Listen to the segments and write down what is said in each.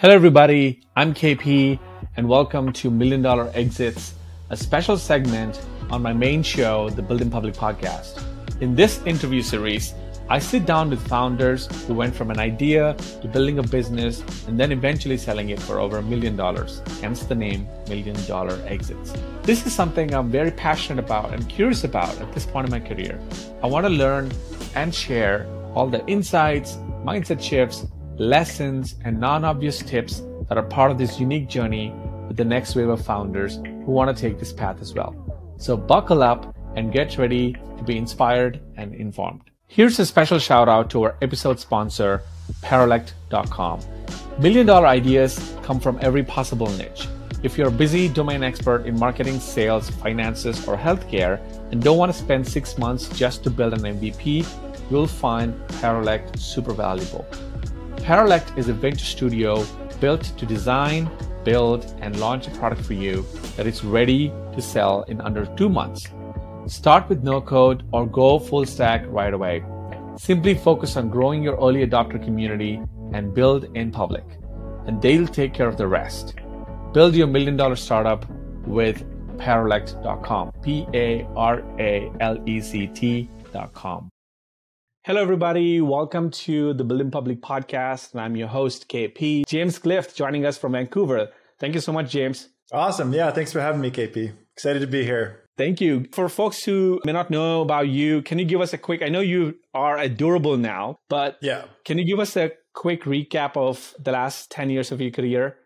Hello, everybody. I'm KP, and welcome to Million Dollar Exits, a special segment on my main show, the Build In Public podcast. In this interview series, I sit down with founders who went from an idea to building a business and then eventually selling it for over a million dollars, hence the name Million Dollar Exits. This is something I'm very passionate about and curious about at this point in my career. I want to learn and share all the insights, mindset shifts, lessons, and non obvious tips that are part of this unique journey with the next wave of founders who want to take this path as well. So buckle up and get ready to be inspired and informed. Here's a special shout out to our episode sponsor, Paralect.com. Million dollar ideas come from every possible niche. If you're a busy domain expert in marketing, sales, finances, or healthcare and don't want to spend six months just to build an MVP, you'll find Paralect super valuable. Paralect is a venture studio built to design, build, and launch a product for you that is ready to sell in under two months. Start with no code or go full stack right away. Simply focus on growing your early adopter community and build in public, and they'll take care of the rest. Build your million dollar startup with paralect.com. P A R A L E C T.com. Hello, everybody. Welcome to the Build In Public podcast. And I'm your host, KP. James Clift joining us from Vancouver. Thank you so much, James. Awesome. Yeah, thanks for having me, KP. Excited to be here. Thank you. For folks who may not know about you, can you give us a quick? I know you are at Durable now, but yeah, can you give us a quick recap of the last 10 years of your career?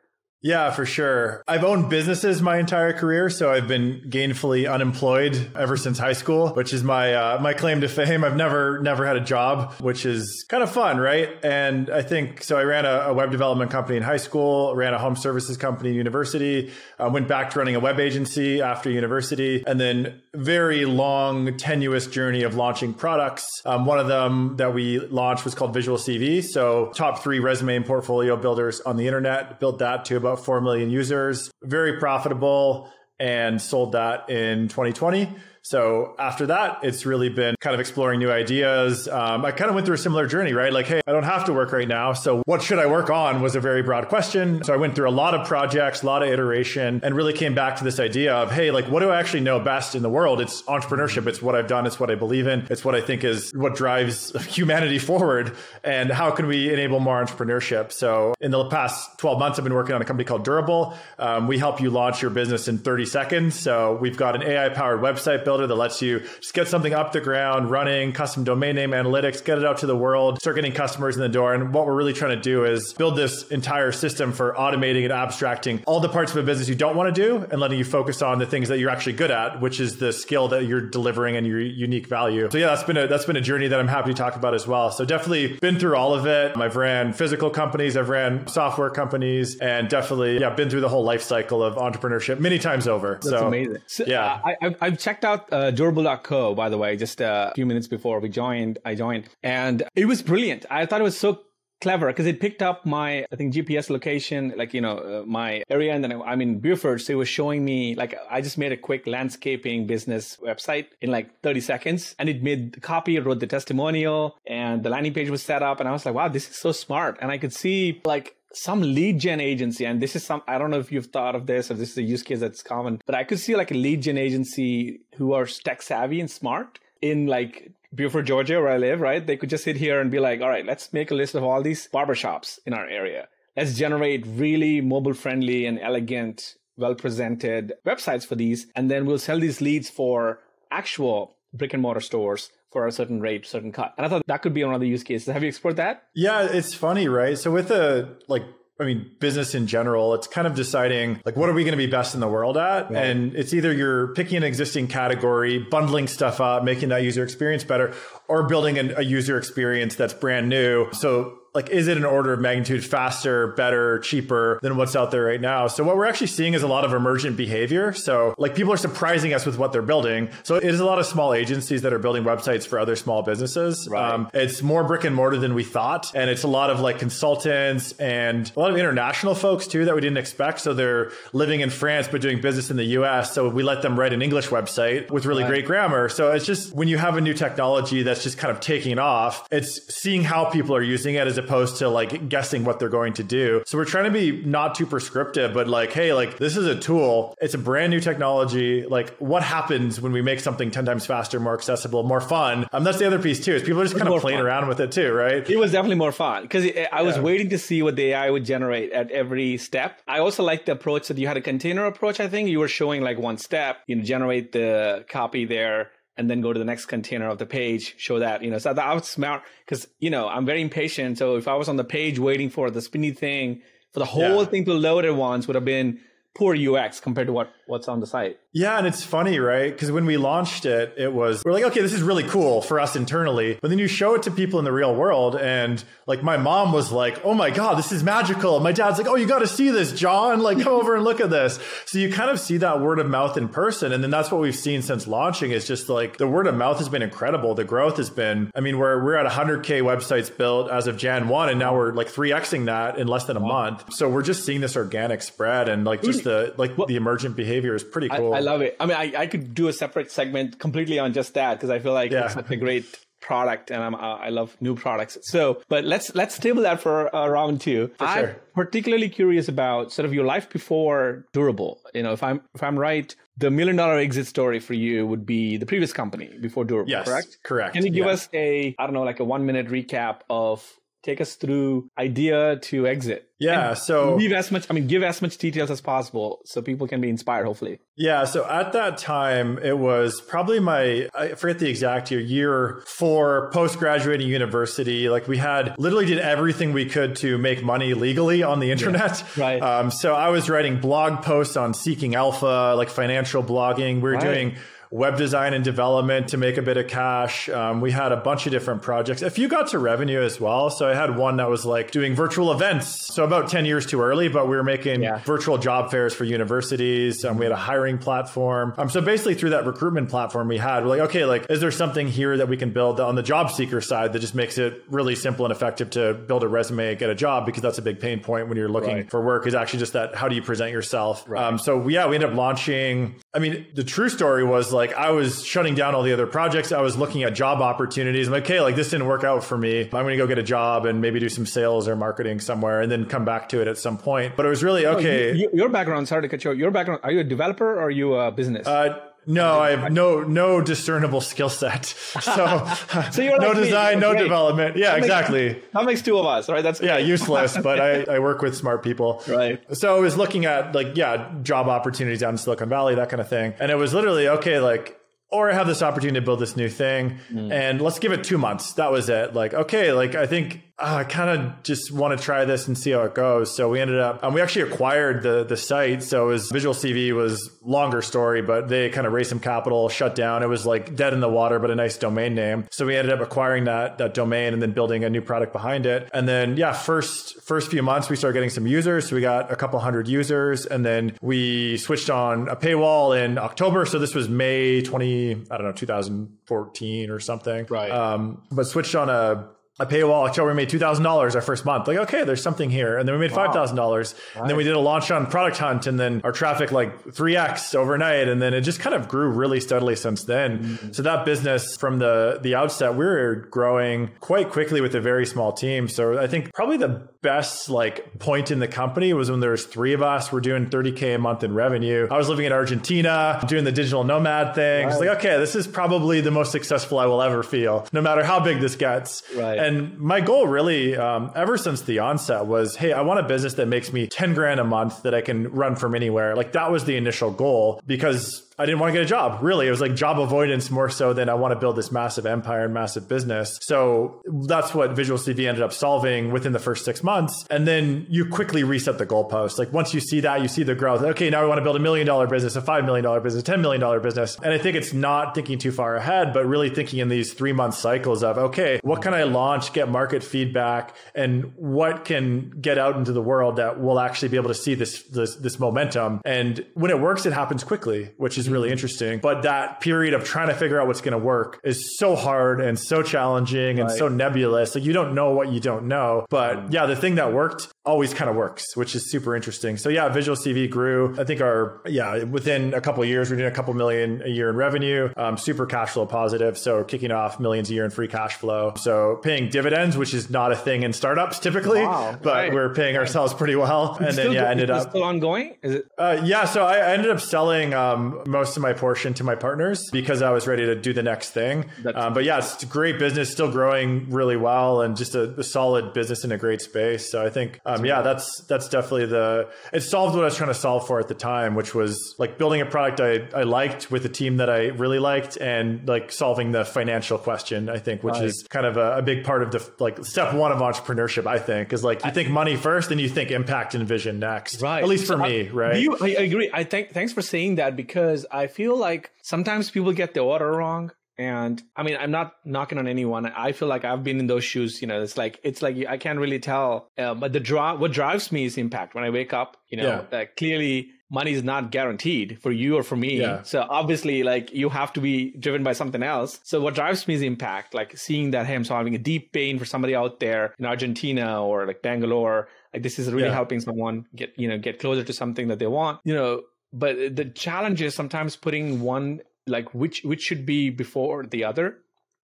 Yeah, for sure. I've owned businesses my entire career, so I've been gainfully unemployed ever since high school, which is my uh, my claim to fame. I've never never had a job, which is kind of fun, right? And I think so. I ran a, a web development company in high school, ran a home services company in university, uh, went back to running a web agency after university, and then very long, tenuous journey of launching products. Um, one of them that we launched was called Visual CV, so top three resume and portfolio builders on the internet. Built that to about about 4 million users, very profitable, and sold that in 2020. So after that, it's really been kind of exploring new ideas. Um, I kind of went through a similar journey, right? Like, hey, I don't have to work right now. So what should I work on was a very broad question. So I went through a lot of projects, a lot of iteration, and really came back to this idea of, hey, like, what do I actually know best in the world? It's entrepreneurship. It's what I've done. It's what I believe in. It's what I think is what drives humanity forward. And how can we enable more entrepreneurship? So in the past 12 months, I've been working on a company called Durable. Um, we help you launch your business in 30 seconds. So we've got an AI powered website builder that lets you just get something up the ground, running, custom domain name analytics, get it out to the world, start getting customers in the door. And what we're really trying to do is build this entire system for automating and abstracting all the parts of a business you don't want to do and letting you focus on the things that you're actually good at, which is the skill that you're delivering and your unique value. So yeah, that's been a that's been a journey that I'm happy to talk about as well. So definitely been through all of it. I've ran physical companies, I've ran software companies, and definitely yeah, been through the whole life cycle of entrepreneurship many times over. That's so, amazing. So, yeah, I, I've checked out uh, durable.co, by the way, just a few minutes before we joined, I joined. And it was brilliant. I thought it was so clever because it picked up my I think GPS location, like you know uh, my area, and then I'm in Buford, so it was showing me like I just made a quick landscaping business website in like 30 seconds, and it made the copy, wrote the testimonial, and the landing page was set up, and I was like, wow, this is so smart, and I could see like some lead gen agency, and this is some, I don't know if you've thought of this or this is a use case that's common, but I could see like a lead gen agency who are tech savvy and smart in like Buford, Georgia, where I live, right? They could just sit here and be like, all right, let's make a list of all these barbershops in our area. Let's generate really mobile friendly and elegant, well presented websites for these. And then we'll sell these leads for actual brick and mortar stores for a certain rate, certain cut. And I thought that could be one of the use cases. Have you explored that? Yeah, it's funny, right? So with a like I mean, business in general, it's kind of deciding like what are we going to be best in the world at? Right. And it's either you're picking an existing category, bundling stuff up, making that user experience better, or building an, a user experience that's brand new. So like is it an order of magnitude faster, better, cheaper than what's out there right now? So what we're actually seeing is a lot of emergent behavior. So like people are surprising us with what they're building. So it is a lot of small agencies that are building websites for other small businesses. Right. Um, it's more brick and mortar than we thought, and it's a lot of like consultants and a lot of international folks too that we didn't expect. So they're living in France but doing business in the U.S. So we let them write an English website with really right. great grammar. So it's just when you have a new technology that's just kind of taking off, it's seeing how people are using it as opposed to like guessing what they're going to do. So we're trying to be not too prescriptive, but like, hey, like this is a tool. It's a brand new technology. Like what happens when we make something 10 times faster, more accessible, more fun? Um, that's the other piece too, is people are just kind of playing fun. around with it too, right? It was definitely more fun because I was yeah. waiting to see what the AI would generate at every step. I also like the approach that you had a container approach. I think you were showing like one step, you know, generate the copy there and then go to the next container of the page, show that, you know, so that I was smart because, you know, I'm very impatient. So if I was on the page waiting for the spinny thing, for the whole yeah. thing to load at once would have been poor UX compared to what what's on the site. Yeah, and it's funny, right? Because when we launched it, it was we're like, okay, this is really cool for us internally, but then you show it to people in the real world, and like my mom was like, oh my god, this is magical. My dad's like, oh, you got to see this, John. Like, come over and look at this. So you kind of see that word of mouth in person, and then that's what we've seen since launching. Is just like the word of mouth has been incredible. The growth has been. I mean, we're we're at 100k websites built as of Jan one, and now we're like 3xing that in less than a month. So we're just seeing this organic spread and like just the like the emergent behavior is pretty cool. I, I love it. I mean, I, I could do a separate segment completely on just that because I feel like yeah. it's such a great product and I'm, uh, I love new products. So, but let's, let's table that for uh, round two. For I'm sure. particularly curious about sort of your life before Durable. You know, if I'm, if I'm right, the million dollar exit story for you would be the previous company before Durable, yes, correct? Correct. Can you give yeah. us a, I don't know, like a one minute recap of take us through idea to exit. Yeah, and so leave as much. I mean, give as much details as possible so people can be inspired. Hopefully. Yeah. So at that time, it was probably my I forget the exact year, year four post graduating university. Like we had literally did everything we could to make money legally on the internet. Yeah, right. Um, so I was writing blog posts on Seeking Alpha, like financial blogging. We were right. doing web design and development to make a bit of cash. Um, we had a bunch of different projects. A few got to revenue as well. So I had one that was like doing virtual events. So about 10 years too early, but we were making yeah. virtual job fairs for universities. Um, we had a hiring platform. Um, so basically through that recruitment platform we had, we're like, okay, like, is there something here that we can build on the job seeker side that just makes it really simple and effective to build a resume, get a job? Because that's a big pain point when you're looking right. for work is actually just that, how do you present yourself? Right. Um, so yeah, we ended up launching, I mean, the true story was like, like I was shutting down all the other projects. I was looking at job opportunities. I'm like, okay, like this didn't work out for me. I'm going to go get a job and maybe do some sales or marketing somewhere and then come back to it at some point. But it was really okay. Oh, you, your background, sorry to cut you off. Your background, are you a developer or are you a business? Uh, no, I have no no discernible skill set. So, so you're no like design, no Great. development. Yeah, that exactly. Makes, that makes two of us, right? That's yeah, useless. but I, I work with smart people. Right. So I was looking at like yeah, job opportunities down in Silicon Valley, that kind of thing, and it was literally okay, like or I have this opportunity to build this new thing mm. and let's give it two months. That was it. Like, okay, like I think uh, I kind of just want to try this and see how it goes. So we ended up, um, we actually acquired the the site. So it was Visual CV was longer story, but they kind of raised some capital, shut down. It was like dead in the water, but a nice domain name. So we ended up acquiring that that domain and then building a new product behind it. And then yeah, first first few months we started getting some users. So we got a couple hundred users, and then we switched on a paywall in October. So this was May twenty, I don't know, 2014 or something. Right. Um, but switched on a a paywall. October we made two thousand dollars our first month. Like, okay, there's something here, and then we made five thousand wow. dollars, and then we did a launch on Product Hunt, and then our traffic like three x overnight, and then it just kind of grew really steadily since then. Mm-hmm. So that business from the the outset, we were growing quite quickly with a very small team. So I think probably the best like point in the company was when there was three of us. We're doing thirty k a month in revenue. I was living in Argentina, doing the digital nomad thing. Right. It's like, okay, this is probably the most successful I will ever feel, no matter how big this gets. Right. And my goal really, um, ever since the onset was, hey, I want a business that makes me 10 grand a month that I can run from anywhere. Like that was the initial goal because I didn't want to get a job. Really, it was like job avoidance more so than I want to build this massive empire and massive business. So that's what Visual CV ended up solving within the first six months. And then you quickly reset the goalpost. Like once you see that, you see the growth. Okay, now we want to build a million dollar business, a five million dollar business, a ten million dollar business. And I think it's not thinking too far ahead, but really thinking in these three month cycles of okay, what can I launch, get market feedback, and what can get out into the world that will actually be able to see this this this momentum. And when it works, it happens quickly, which is is really Mm-hmm. interesting. But that period of trying to figure out what's going to work is so hard and so challenging and Right. so nebulous. Like you don't know what you don't know. But yeah, the thing that worked always kind of works, which is super interesting. So yeah, Visual CV grew. I think our yeah within a couple of years we're doing a couple million a year in revenue. Um, super cash flow positive. So kicking off millions a year in free cash flow. So paying dividends, which is not a thing in startups typically, Wow, but right. we're paying ourselves pretty well. And then yeah, ended up still ongoing. Is it? uh, yeah, so I, I ended up selling um, most of my portion to my partners because I was ready to do the next thing. Um, but yeah, it's a great business, still growing really well, and just a, a solid business in a great space. So I think, um, yeah, that's that's definitely the it solved what I was trying to solve for at the time, which was like building a product I, I liked with a team that I really liked, and like solving the financial question. I think, which Right. is kind of a, a big part of the like step one of entrepreneurship. I think is like you think money first, then you think impact and vision next. Right. At least for So, me, right? You, I I agree. I think thanks for saying that because I feel like sometimes people get the order wrong. And I mean, I'm not knocking on anyone. I feel like I've been in those shoes. You know, it's like it's like I can't really tell. Uh, but the draw, what drives me is impact. When I wake up, you know, Yeah. that clearly money is not guaranteed for you or for me. Yeah. So obviously, like you have to be driven by something else. So what drives me is impact. Like seeing that hey, I'm solving a deep pain for somebody out there in Argentina or like Bangalore. Like this is really Yeah. helping someone get you know get closer to something that they want. You know, but the challenge is sometimes putting one like which which should be before the other.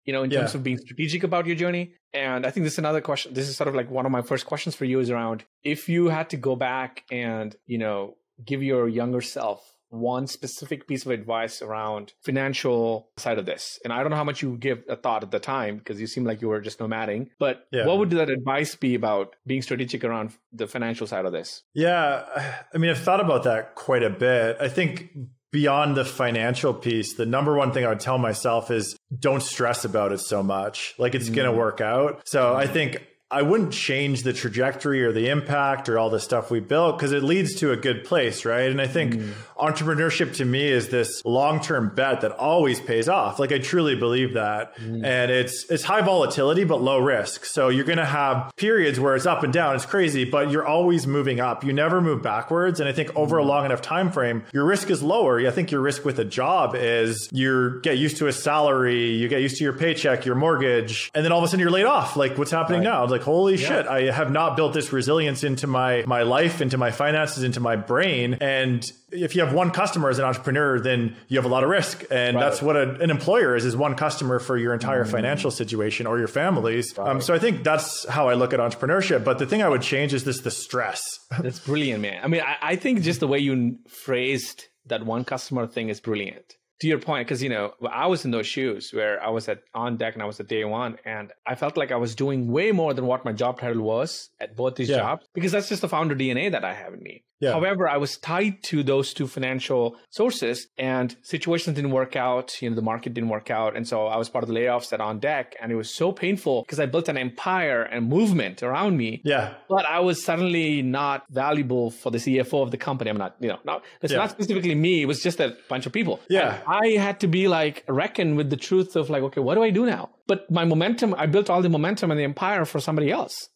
You know, in terms Yeah. of being strategic about your journey. And I think this is another question. This is sort of like one of my first questions for you is around if you had to go back and, you know, give your younger self one specific piece of advice around financial side of this. And I don't know how much you give a thought at the time because you seem like you were just nomading, but Yeah. what would that advice be about being strategic around the financial side of this? Yeah, I mean, I've thought about that quite a bit. I think beyond the financial piece, the number one thing I would tell myself is don't stress about it so much. Like it's going to mm. work out. So I think I wouldn't change the trajectory or the impact or all the stuff we built because it leads to a good place, right? And I think mm. entrepreneurship to me is this long-term bet that always pays off. Like I truly believe that. Mm. And it's it's high volatility but low risk. So you're going to have periods where it's up and down, it's crazy, but you're always moving up. You never move backwards. And I think over a mm. long enough time frame, your risk is lower. I think your risk with a job is you get used to a salary, you get used to your paycheck, your mortgage, and then all of a sudden you're laid off. Like what's happening now? It's like holy shit, I have not built this resilience into my my life, into my finances, into my brain. And if you have one customer as an entrepreneur, then you have a lot of risk, and Right. that's what a, an employer is: is one customer for your entire financial situation or your families. Um, so I think that's how I look at entrepreneurship. But the thing I would change is this: the stress. That's brilliant, man. I mean, I, I think just the way you phrased that one customer thing is brilliant. To your point, because you know, I was in those shoes where I was at on deck and I was at day one, and I felt like I was doing way more than what my job title was at both these Yeah. jobs because that's just the founder DNA that I have in me. Yeah. However, I was tied to those two financial sources and situations didn't work out. You know, the market didn't work out. And so I was part of the layoffs at On Deck. And it was so painful because I built an empire and movement around me yeah, but I was suddenly not valuable for the CFO of the company. I'm not, you know, not, it's Yeah. not specifically me. It was just a bunch of people. Yeah. And I had to be like, reckon with the truth of like, okay, what do I do now? But my momentum, I built all the momentum and the empire for somebody else,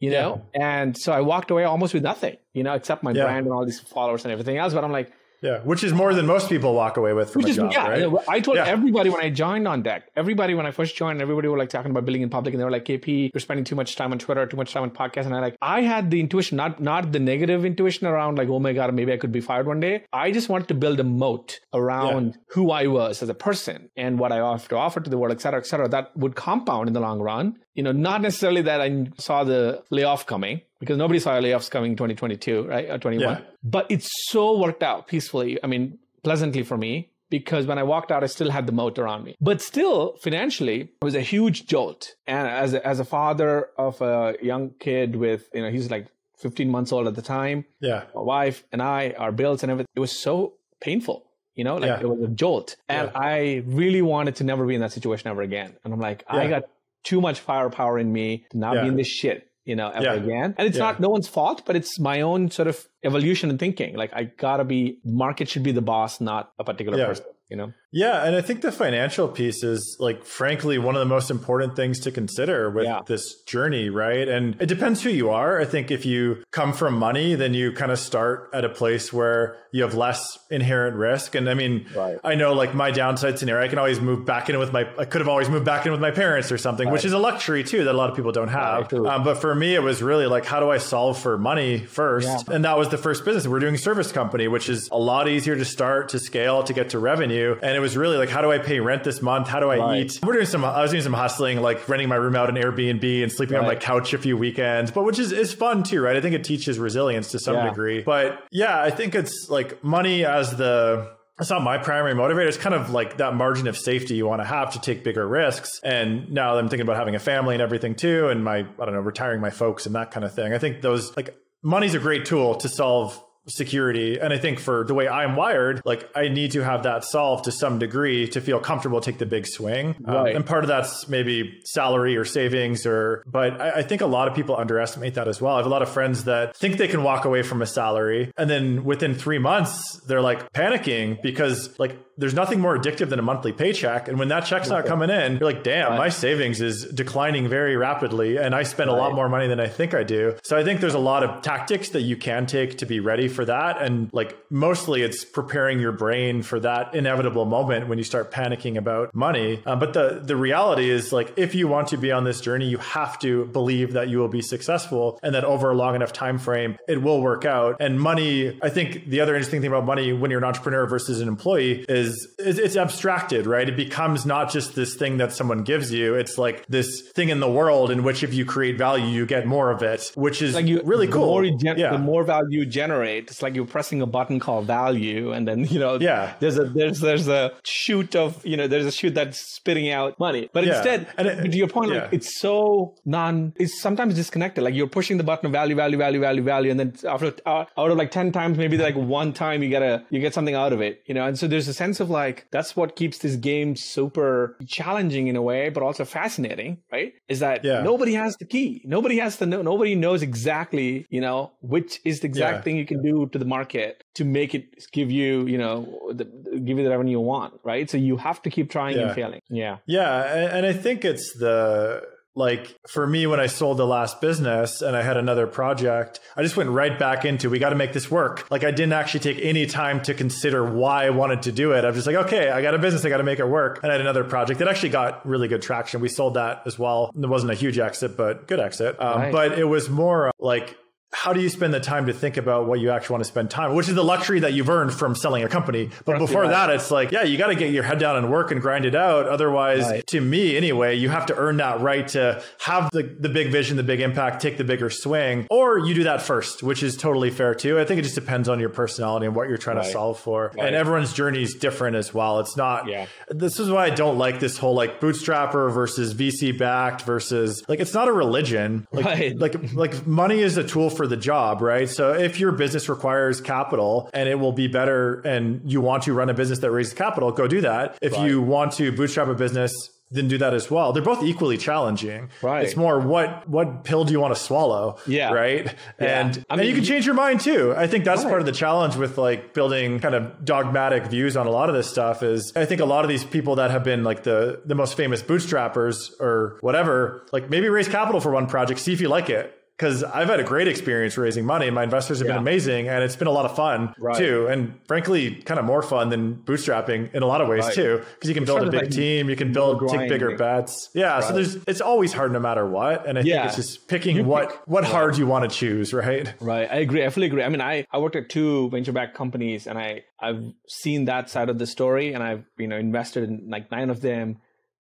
you Yeah. know? And so I walked away almost with nothing, you know, except my Yeah. brand and all these followers and everything else. But I'm like, yeah, which is more than most people walk away with from which a is job, yeah. right? I told Yeah. everybody when I joined on deck. Everybody when I first joined, everybody were like talking about building in public, and they were like, "KP, you're spending too much time on Twitter, too much time on podcasts." And I like, I had the intuition, not not the negative intuition around like, "Oh my god, maybe I could be fired one day." I just wanted to build a moat around who I was as a person and what I have to offer to the world, et cetera, et cetera. That would compound in the long run. You know, not necessarily that I saw the layoff coming because nobody saw layoffs coming in 2022, right? Or 21. Yeah. But it so worked out peacefully. I mean, pleasantly for me because when I walked out, I still had the moat around me. But still, financially, it was a huge jolt. And as a, as a father of a young kid with, you know, he's like 15 months old at the time, yeah, my wife and I, our bills and everything, it was so painful. You know, like Yeah. it was a jolt. And Yeah. I really wanted to never be in that situation ever again. And I'm like, I got too much firepower in me to not Yeah. be in this shit, you know, ever Yeah. again. And it's Yeah. not no one's fault, but it's my own sort of evolution in thinking. Like I gotta be market should be the boss, not a particular person, you know? Yeah, and I think the financial piece is like frankly one of the most important things to consider with Yeah. this journey, right? And it depends who you are. I think if you come from money, then you kind of start at a place where you have less inherent risk. And I mean, Right. I know like my downside scenario, I can always move back in with my I could have always moved back in with my parents or something, which is a luxury too that a lot of people don't have. Right. Um, but for me, it was really like, how do I solve for money first? Yeah. And that was the first business. We're doing service company, which is a lot easier to start, to scale, to get to revenue. And it was really like, how do I pay rent this month? How do I Right. eat? We're doing some, I was doing some hustling, like renting my room out in Airbnb and sleeping on my couch a few weekends, but which is, is fun too, right? I think it teaches resilience to some Yeah. degree. But yeah, I think it's like money as the, it's not my primary motivator. It's kind of like that margin of safety you want to have to take bigger risks. And now I'm thinking about having a family and everything too, and my I don't know, retiring my folks and that kind of thing. I think those like money's a great tool to solve security. And I think for the way I'm wired, like I need to have that solved to some degree to feel comfortable take the big swing. Um, and part of that's maybe salary or savings or, but I, I think a lot of people underestimate that as well. I have a lot of friends that think they can walk away from a salary and then within three months, they're like panicking because like there's nothing more addictive than a monthly paycheck. And when that check's not coming in, you're like, damn, Right. my savings is declining very rapidly and I spend a lot more money than I think I do. So I think there's a lot of tactics that you can take to be ready for that. And like mostly it's preparing your brain for that inevitable moment when you start panicking about money. Um, but the, the reality is like, if you want to be on this journey, you have to believe that you will be successful and that over a long enough time frame, it will work out. And money, I think the other interesting thing about money when you're an entrepreneur versus an employee is, is it's abstracted, right? It becomes not just this thing that someone gives you. It's like this thing in the world in which if you create value, you get more of it, which is like you really the cool. More you gen- yeah. The more value you generate, it's like you're pressing a button called value, and then you know, Yeah. there's a there's there's a chute of you know there's a chute that's spitting out money. But Yeah. instead, And it- to your point, yeah. like it's so non. It's sometimes disconnected. Like you're pushing the button of value, value, value, value, value, and then after uh, out of like ten times, maybe like one time you get a you get something out of it. You know, and so there's a sense of like that's what keeps this game super challenging in a way, but also fascinating, right? Is that Yeah. nobody has the key. Nobody has to know. Nobody knows exactly, you know, which is the exact Yeah. thing you can do to the market to make it give you, you know, the, give you the revenue you want, right? So you have to keep trying and failing. Yeah. Yeah, and I think it's the like for me when I sold the last business and I had another project, I just went right back into we got to make this work. Like I didn't actually take any time to consider why I wanted to do it. I was just like, okay, I got a business, I got to make it work. And I had another project that actually got really good traction. We sold that as well. It wasn't a huge exit, but good exit. Um, Right. But it was more like how do you spend the time to think about what you actually want to spend time, which is the luxury that you've earned from selling a company. But before right. that, it's like, yeah, you got to get your head down and work and grind it out. Otherwise, Right. to me anyway, you have to earn that right to have the, the big vision, the big impact, take the bigger swing, or you do that first, which is totally fair too. I think it just depends on your personality and what you're trying to solve for. Right. And everyone's journey is different as well. It's not, Yeah. this is why I don't like this whole like bootstrapper versus VC backed versus like, it's not a religion. Like, Right. like, like money is a tool for the job, right? So if your business requires capital and it will be better and you want to run a business that raises capital, go do that. If you want to bootstrap a business, then do that as well. They're both equally challenging. Right. It's more what what pill do you want to swallow? Yeah. Right. Yeah. And I and mean, you can change your mind too. I think that's Right. part of the challenge with like building kind of dogmatic views on a lot of this stuff is I think a lot of these people that have been like the the most famous bootstrappers or whatever, like maybe raise capital for one project, see if you like it. Because I've had a great experience raising money. My investors have Yeah. been amazing, and it's been a lot of fun Right. too. And frankly, kind of more fun than bootstrapping in a lot of ways Right. too. Because you can build a big like team, you can build, take bigger bets. Yeah. So there's it's always hard no matter what. And I Yeah. think it's just picking what what hard you want to choose, right? Right. I agree. I fully agree. I mean, I, I worked at two venture backed companies and I, I've seen that side of the story and I've, you know, invested in like nine of them.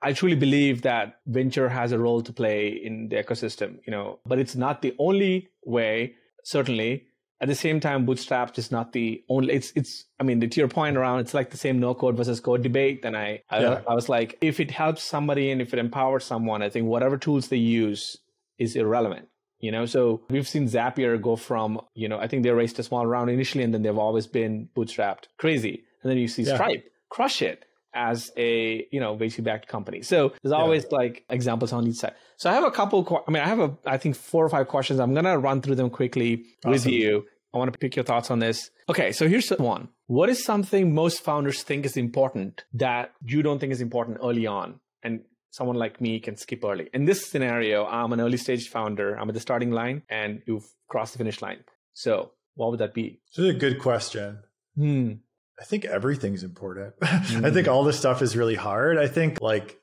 I truly believe that venture has a role to play in the ecosystem, you know, but it's not the only way, certainly. At the same time, bootstrapped is not the only, it's, it's, I mean, to your point around, it's like the same no code versus code debate. And I, I, Yeah. I was like, if it helps somebody and if it empowers someone, I think whatever tools they use is irrelevant. You know, so we've seen Zapier go from, you know, I think they raised a small round initially and then they've always been bootstrapped. Crazy. And then you see Yeah. Stripe crush it as a, you know, VC backed company. So there's always like examples on each side. So I have a couple, I mean, I have a, I think four or five questions. I'm going to run through them quickly with you I want to pick your thoughts on this. Okay, so here's one. What is something most founders think is important that you don't think is important early on? And someone like me can skip early. In this scenario, I'm an early stage founder. I'm at the starting line and you've crossed the finish line. So what would that be? This is a good question. Hmm. I think everything's important. Mm. I think all this stuff is really hard. I think like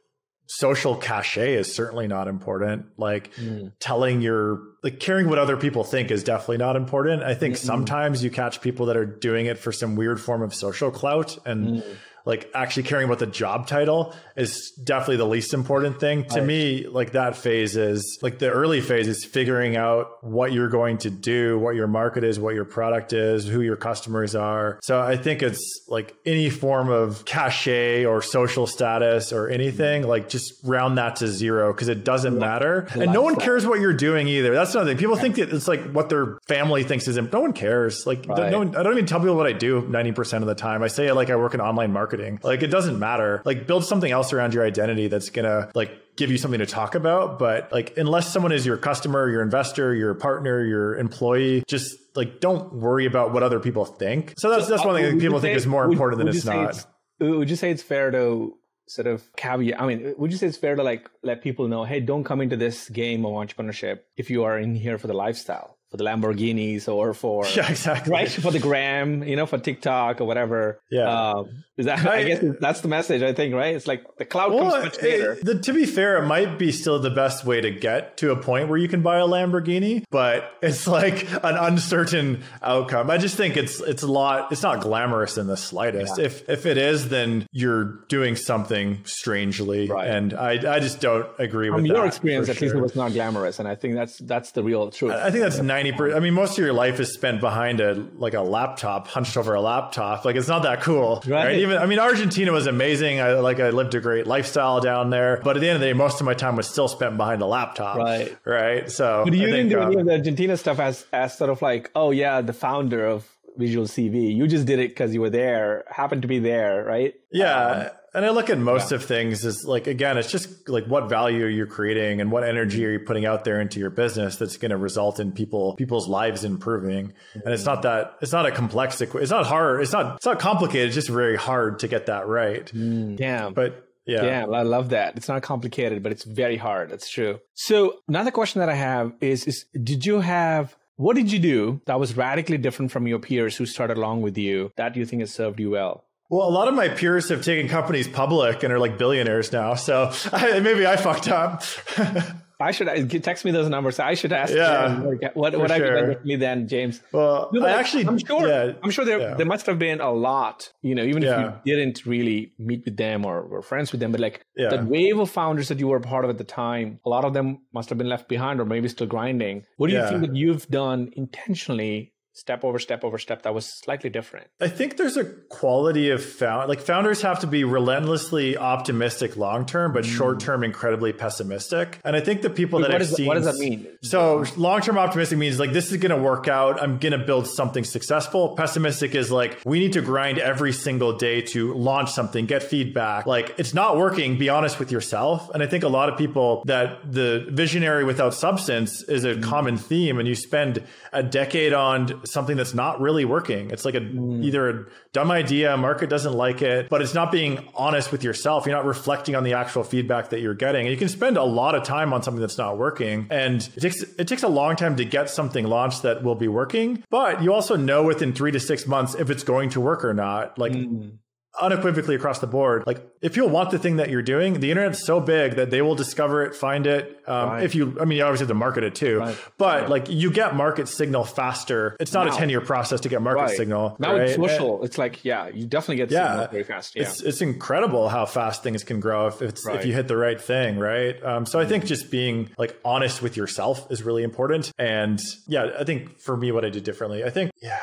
social cachet is certainly not important. Like mm. telling your like caring what other people think is definitely not important. I think mm sometimes you catch people that are doing it for some weird form of social clout and mm like actually caring about the job title is definitely the least important thing. To right. me like that phase is like the early phase is figuring out what you're going to do what your market is what your product is who your customers are. So i think it's like any form of cachet or social status or anything like just round that to zero because it doesn't matter. And no one cares what you're doing either. That's another thing. People think that it's like what their family thinks is important. no one cares. Like right. no one, i don't even tell people what i do 90% of the time. I say like i work in online marketing marketing. Like it doesn't matter. Like build something else around your identity that's gonna like give you something to talk about. But like unless someone is your customer, your investor, your partner, your employee, just like don't worry about what other people think. So that's so, that's one thing people think is more would, important than it's not. It's, would you say it's fair to sort of caveat i mean would you say it's fair to like let people know hey don't come into this game of entrepreneurship if you are in here for the lifestyle for the Lamborghinis or for yeah, exactly right for the gram, you know, for TikTok or whatever. Yeah, um, is that? I, I, guess that's the message. I think right. It's like the cloud well, comes much later. It, the, to be fair, it might be still the best way to get to a point where you can buy a Lamborghini, but it's like an uncertain outcome. I just think it's it's a lot. It's not glamorous in the slightest. Yeah. If if it is, then you're doing something strangely, right. and I I just don't agree with that. From with your experience. At sure. least it was not glamorous, and I think that's that's the real truth. I, I think that's ninety ninety percent. I mean, most of your life is spent behind a like a laptop, hunched over a laptop. Like it's not that cool, right? right? Even I mean, Argentina was amazing. I like I lived a great lifestyle down there, but at the end of the day, most of my time was still spent behind a laptop, right? Right. So, but you didn't do any of the Argentina stuff as as sort of like, oh yeah, the founder of Visual CV. You just did it because you were there, happened to be there, right? Yeah. Um, and I look at most yeah. of things as like again, it's just like what value are you creating and what energy are you putting out there into your business that's going to result in people people's lives improving. Mm-hmm. And it's not that it's not a complex it's not hard. It's not it's not complicated. It's just very hard to get that right. Mm, damn. But yeah. Yeah, I love that. It's not complicated, but it's very hard. That's true. So another question that I have is is did you have what did you do that was radically different from your peers who started along with you that you think has served you well? Well, a lot of my peers have taken companies public and are like billionaires now. So I, maybe I fucked up. I should uh, text me those numbers. I should ask yeah, what what have you with me then, James? Well, no, I actually, I'm sure. Yeah, I'm sure there yeah. there must have been a lot. You know, even if yeah. you didn't really meet with them or were friends with them, but like the wave of founders that you were a part of at the time, a lot of them must have been left behind or maybe still grinding. What do you think that you've done intentionally step over step over step that was slightly different. I think there's a quality of found like founders have to be relentlessly optimistic long term but mm. short term incredibly pessimistic. And i think the people Wait, that i've is, seen what does that mean? So long term optimistic means like this is going to work out. I'm going to build something successful. Pessimistic is like we need to grind every single day to launch something get feedback. Like it's not working be honest with yourself. And i think a lot of people that the visionary without substance is a mm. common theme and you spend a decade on something that's not really working. It's like a mm. either a dumb idea, market doesn't like it, but it's not being honest with yourself. You're not reflecting on the actual feedback that you're getting. And you can spend a lot of time on something that's not working. And it takes it takes a long time to get something launched that will be working, but you also know within 3 to 6 months if it's going to work or not. Like mm unequivocally across the board. Like if people want the thing that you're doing, the internet's so big that they will discover it, find it. Um, right. If you, I mean, you obviously have to market it too, right. but right. like you get market signal faster. It's not now. a 10 year process to get market signal. Now it's social. And, it's like, yeah, you definitely get yeah, very fast. Yeah. It's, it's incredible how fast things can grow if it's, if you hit the right thing. Right. Um, so I think just being like honest with yourself is really important. And yeah, I think for me, what I did differently, I think, yeah,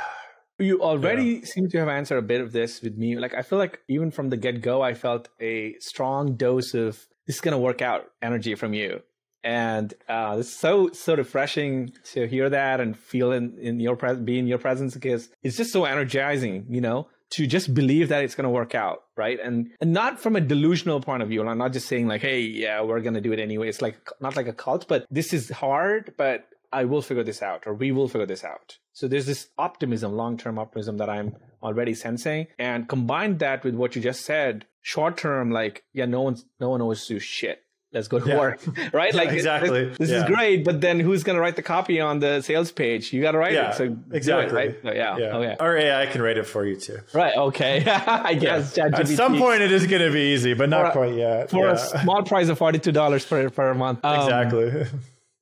you already yeah. seem to have answered a bit of this with me. Like I feel like even from the get go, I felt a strong dose of this is going to work out energy from you, and uh, it's so so refreshing to hear that and feel in in your pres- be in your presence because it's just so energizing, you know, to just believe that it's going to work out, right? And and not from a delusional point of view. And I'm not just saying like, hey, yeah, we're going to do it anyway. It's like not like a cult, but this is hard, but I will figure this out, or we will figure this out. So there's this optimism, long term optimism that I'm already sensing. And combine that with what you just said, short term, like, yeah, no one's, no one owes you shit. Let's go to Yeah. work, right? Like exactly. This, this Yeah. is great, but then who's going to write the copy on the sales page? You got to write Yeah, it. So do it, exactly. right? So, yeah. Yeah. Okay. Or AI can write it for you too. Right. Okay. I guess At some point, it is going to be easy, but not For a- quite yet. for a small price of forty two dollars per per month. Um, exactly.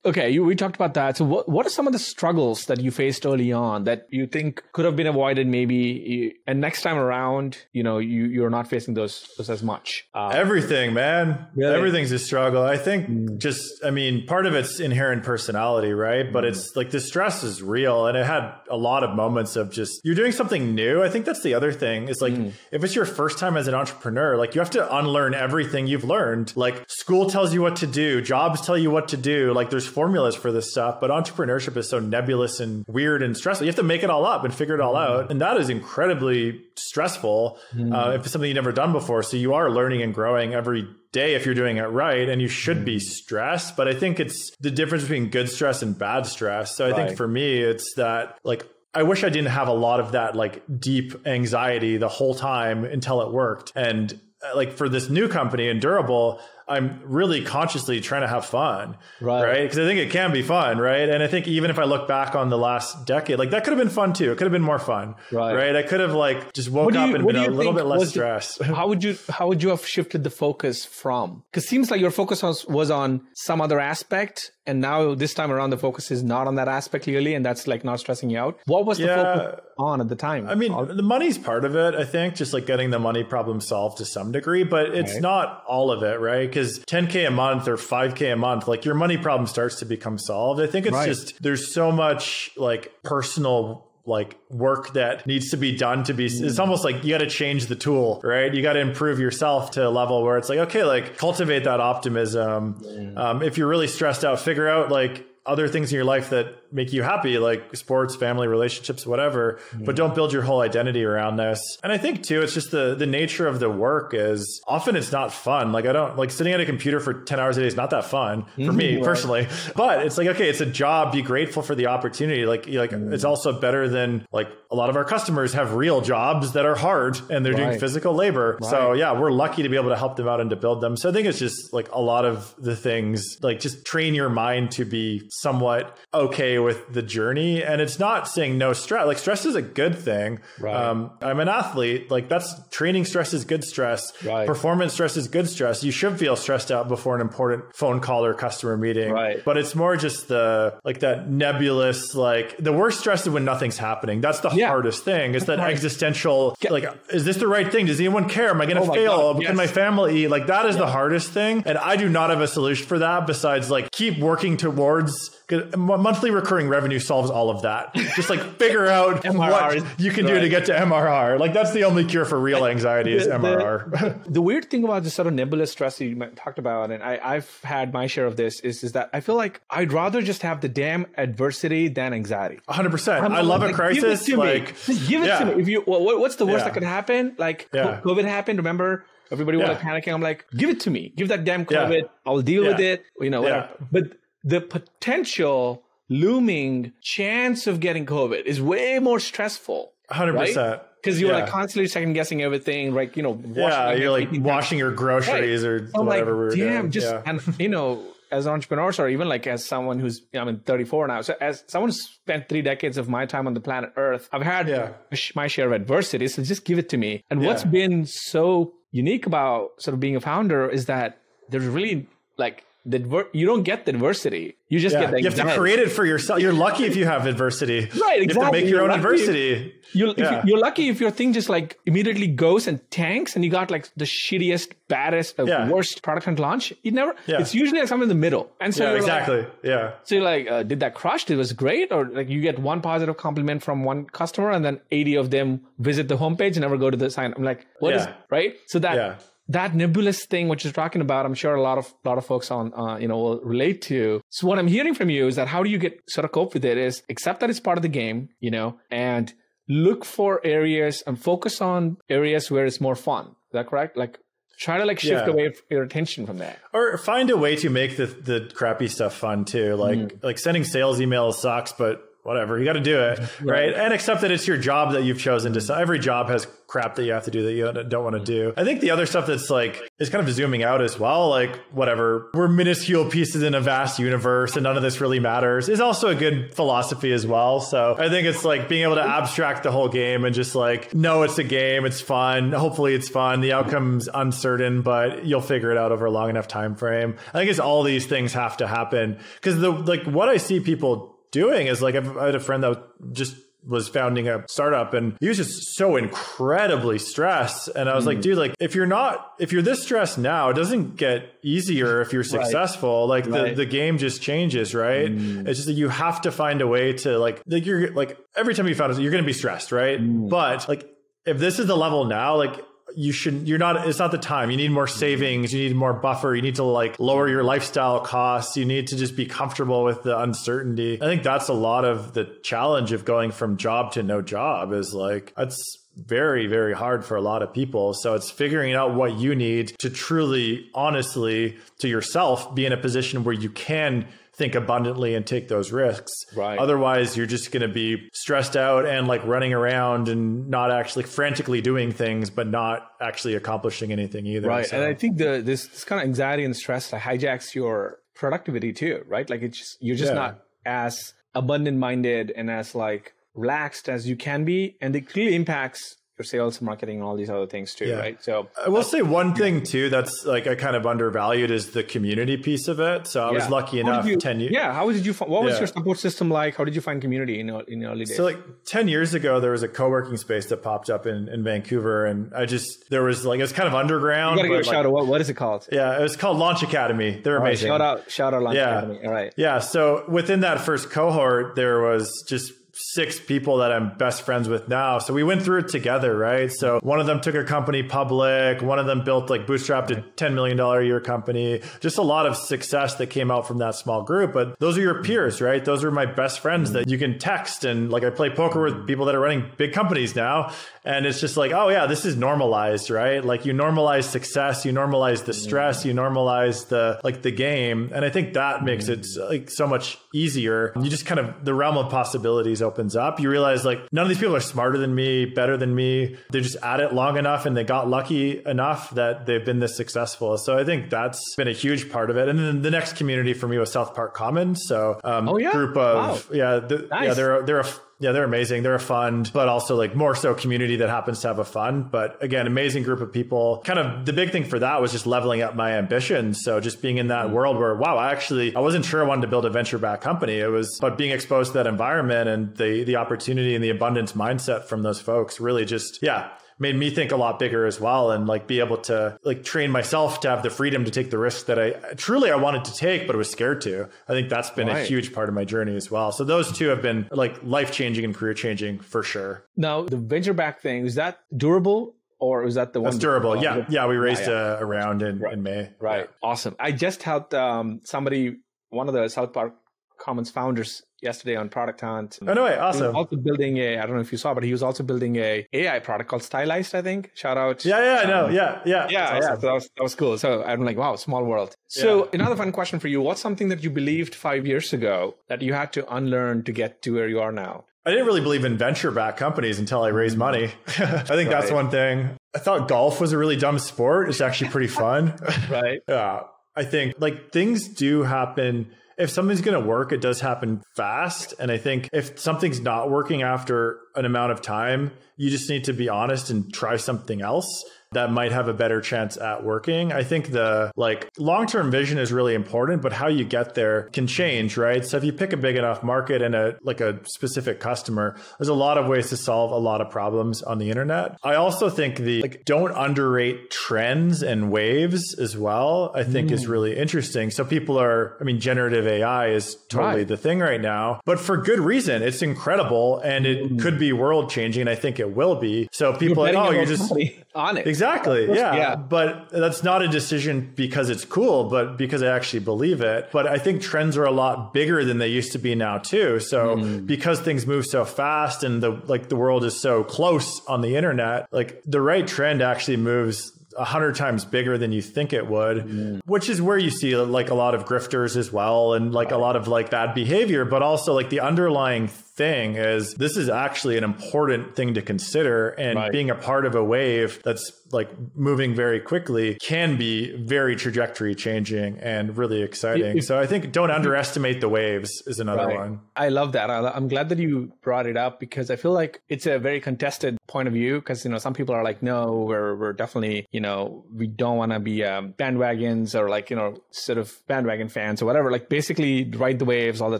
Okay, you, we talked about that. So, what what are some of the struggles that you faced early on that you think could have been avoided, maybe, and next time around, you know, you you're not facing those those as much. Uh, Everything, man. Really? Everything's a struggle. I think hmm. just, I mean, part of it's inherent personality, right? But hmm. it's like the stress is real. And it had a lot of moments of just, you're doing something new. I think that's the other thing is like, hmm. if it's your first time as an entrepreneur, like you have to unlearn everything you've learned. Like school tells you what to do, jobs tell you what to do. Like there's formulas for this stuff, but entrepreneurship is so nebulous and weird and stressful. You have to make it all up and figure it all out. And that is incredibly stressful uh, if it's something you've never done before. So you are learning and growing every day if you're doing it right and you should be stressed but i think it's the difference between good stress and bad stress so i Right. think for me it's that like I wish I didn't have a lot of that like deep anxiety the whole time until it worked. And uh, like for this new company and durable, I'm really consciously trying to have fun. Right. Right. Because I think it can be fun. Right. And I think even if I look back on the last decade, like that could have been fun too. It could have been more fun. Right. right? I could have like just woke do up and been a little bit less was the- stressed. how would you how would you have shifted the focus from? Because seems like your focus was, was on some other aspect, and now this time around the focus is not on that aspect clearly, and that's like not stressing you out. What was the Yeah. focus on at the time? I mean, the money's part of it, I think, just like getting the money problem solved to some degree, but it's Right. not all of it, right? Because 10K a month or 5K a month, like your money problem starts to become solved. I think it's Right. just, there's so much like personal like work that needs to be done to be it's almost like you got to change the tool right? You got to improve yourself to a level where it's like okay like cultivate that optimism. Um, if you're really stressed out figure out like other things in your life that make you happy, like sports, family, relationships, whatever. But don't build your whole identity around this. And I think too, it's just the the nature of the work is often it's not fun. Like I don't like sitting at a computer for ten hours a day is not that fun for me personally. But it's like okay, it's a job. Be grateful for the opportunity. Like like it's mm. also better than like a lot of our customers have real jobs that are hard and they're doing physical labor. So yeah, we're lucky to be able to help them out and to build them. So I think it's just like a lot of the things like just train your mind to be somewhat okay with the journey. And it's not saying no stress. Like stress is a good thing. Right. Um, I'm an athlete. Like that's training stress is good stress. Right. Performance stress is good stress. You should feel stressed out before an important phone call or customer meeting. Right. But it's more just the like that nebulous, like the worst stress is when nothing's happening. That's the Yeah. hardest thing. Is that existential like is this the right thing? Does anyone care? Am I gonna Oh fail? God, Can my family eat? Like that is the hardest thing. And I do not have a solution for that besides like keep working towards monthly recurring revenue solves all of that. Just like figure out what is- you can do to get to MRR. Like that's the only cure for real anxiety is The- MRR. the weird thing about this sort of nebulous stress that you talked about, and I, I've had my share of this, is, is that I feel like I'd rather just have the damn adversity than anxiety. 100%. I'm I love like, a crisis. Give it to like me. Just give it yeah. to me. If you, what, what's the worst Yeah. that could happen? Like Yeah. COVID happened. Remember, everybody was Yeah. like panicking. I'm like, give it to me. Give that damn. COVID. I'll deal with it. You know, whatever. But the potential looming chance of getting COVID is way more stressful. 100%. Because you're Yeah. like constantly second guessing everything, like you know, washing Yeah, your you're like washing your groceries or I'm whatever we were like, damn, doing. just yeah. and you know, as entrepreneurs or even like as someone who's I'm mean 34 now, so as someone who's spent three decades of my time on the planet Earth, I've had Yeah. my share of adversity. So just give it to me. And what's been so unique about sort of being a founder is that there's really like the you don't get the adversity. You just Yeah, get the you have to create it for yourself. You're lucky if you have adversity. Right, You have to make your own adversity. You're, if Yeah. you, you're lucky if your thing just like immediately goes and tanks and you got like the shittiest, baddest, uh, Yeah. worst product at launch. You never, Yeah. it's usually like something in the middle. And so you're like- exactly. yeah. so you're like, uh, did that crush? It was great. Or like you get one positive compliment from one customer and then 80 of them visit the homepage and never go to the sign. I'm like, what is right? So that, Yeah. That nebulous thing, which you're talking about, I'm sure a lot of, lot of folks on, uh, you know, will relate to. So what I'm hearing from you is that how do you get sort of cope with it is accept that it's part of the game, you know, and look for areas and focus on areas where it's more fun. Is that correct? Like try to like shift Yeah. away your attention from that. Or find a way to make the the crappy stuff fun too. Like Mm. like sending sales emails sucks, but whatever. You got to do it, right. right? And accept that it's your job that you've chosen to. Every job has crap that you have to do that you don't want to do. I think the other stuff that's like is kind of zooming out as well. Like whatever, we're minuscule pieces in a vast universe, and none of this really matters. Is also a good philosophy as well. So I think it's like being able to abstract the whole game and just like no it's a game, it's fun. Hopefully, it's fun. The outcome's uncertain, but you'll figure it out over a long enough time frame. I think it's all these things have to happen because the like what I see people doing is like I've, I had a friend that just was founding a startup and he was just so incredibly stressed and i was mm. like dude like if you're not if you're this stressed now it doesn't get easier if you're successful right. like right. the, the game just changes right mm. it's just that you have to find a way to like like you're like every time you found it you're going to be stressed right mm. but like if this is the level now like you shouldn't you're not it's not the time. You need more savings you need more buffer you need to like lower your lifestyle costs you need to just be comfortable with the uncertainty. I think that's a lot of the challenge of going from job to no job is like that's very very hard for a lot of people. So it's figuring out what you need to truly honestly to yourself be in a position where you can think abundantly and take those risks. Right. Otherwise, you're just going to be stressed out and like running around and not actually frantically doing things, but not actually accomplishing anything either. Right. So. And I think the this, this kind of anxiety and stress hijacks your productivity too, right? Like it's just, you're just yeah. not as abundant minded and as like relaxed as you can be, and it clearly impacts your sales, marketing, and all these other things too, yeah. right? So I will uh, say one thing too that's like I kind of undervalued is the community piece of it. So I yeah. was lucky enough you, ten years. Yeah, how did you? What was yeah. your support system like? How did you find community in in early days? So like ten years ago, there was a co working space that popped up in, in Vancouver, and I just there was like it was kind of underground. You gotta give a like, shout out. What, what is it called? Yeah, it was called Launch Academy. They're amazing. Shout out, shout out Launch yeah. Academy. All right. Yeah. So within that first cohort, there was just six people that I'm best friends with now. So we went through it together, right? So one of them took a company public, one of them built like bootstrapped a $10 million a year company. Just a lot of success that came out from that small group. But those are your peers, right? Those are my best friends that you can text. And like I play poker with people that are running big companies now. And it's just like, oh yeah, this is normalized, right? Like you normalize success, you normalize the stress, you normalize the like the game. And I think that makes it like so much easier. You just kind of the realm of possibilities opens up. You realize like none of these people are smarter than me, better than me. They're just at it long enough and they got lucky enough that they've been this successful. So I think that's been a huge part of it. And then the next community for me was South Park Commons. So um, oh, yeah? group of wow. yeah, the, nice. yeah, they're they're a yeah, they're amazing. They're a fund, but also like more so community that happens to have a fund. But again, amazing group of people. Kind of the big thing for that was just leveling up my ambitions. So just being in that mm-hmm. world where, wow, I actually, I wasn't sure I wanted to build a venture back company. It was, but being exposed to that environment and the, the opportunity and the abundance mindset from those folks really just, yeah, made me think a lot bigger as well and like be able to like train myself to have the freedom to take the risks that I truly I wanted to take but was scared to. I think that's been right. a huge part of my journey as well. So those two have been like life changing and career changing for sure. Now the venture back thing is that durable or was that the one? That's durable. Yeah, yeah. We raised yeah, yeah. a, round in, right. in May. Right. Yeah. Awesome. I just helped um, somebody, one of the South Park Commons founders, yesterday on Product Hunt. Oh no way! Awesome. also building a I don't know if you saw, but he was also building a AI product called Stylized. I think. Shout out. Yeah, yeah, I know. Um, yeah, yeah, yeah, awesome. yeah. So that was that was cool. So I'm like, wow, small world. So yeah. another fun question for you: What's something that you believed five years ago that you had to unlearn to get to where you are now? I didn't really believe in venture backed companies until I raised money. I think right. that's one thing. I thought golf was a really dumb sport. It's actually pretty fun. right. yeah. I think like things do happen if something's going to work, it does happen fast. And I think if something's not working after an amount of time, you just need to be honest and try something else that might have a better chance at working. I think the like long-term vision is really important, but how you get there can change, right? So if you pick a big enough market and a like a specific customer, there's a lot of ways to solve a lot of problems on the internet. I also think the like don't underrate trends and waves as well. I think mm. is really interesting. So people are I mean generative AI is totally right. the thing right now, but for good reason. It's incredible and it mm. could be world changing and I think it will be. So people are like, oh, you're just on it. Exactly. Yeah. yeah. But that's not a decision because it's cool, but because I actually believe it. But I think trends are a lot bigger than they used to be now too. So mm. because things move so fast and the like the world is so close on the internet, like the right trend actually moves a hundred times bigger than you think it would, mm. which is where you see like a lot of grifters as well and like a lot of like bad behavior, but also like the underlying thing is this is actually an important thing to consider and Right. being a part of a wave that's like moving very quickly can be very trajectory changing and really exciting. If- so I think don't underestimate the waves is another Right. one. I love that. I'm glad that you brought it up because I feel like it's a very contested point of view. Because you know, some people are like, "No, we're we're definitely you know we don't want to be um, bandwagons or like you know sort of bandwagon fans or whatever. Like basically ride the waves all the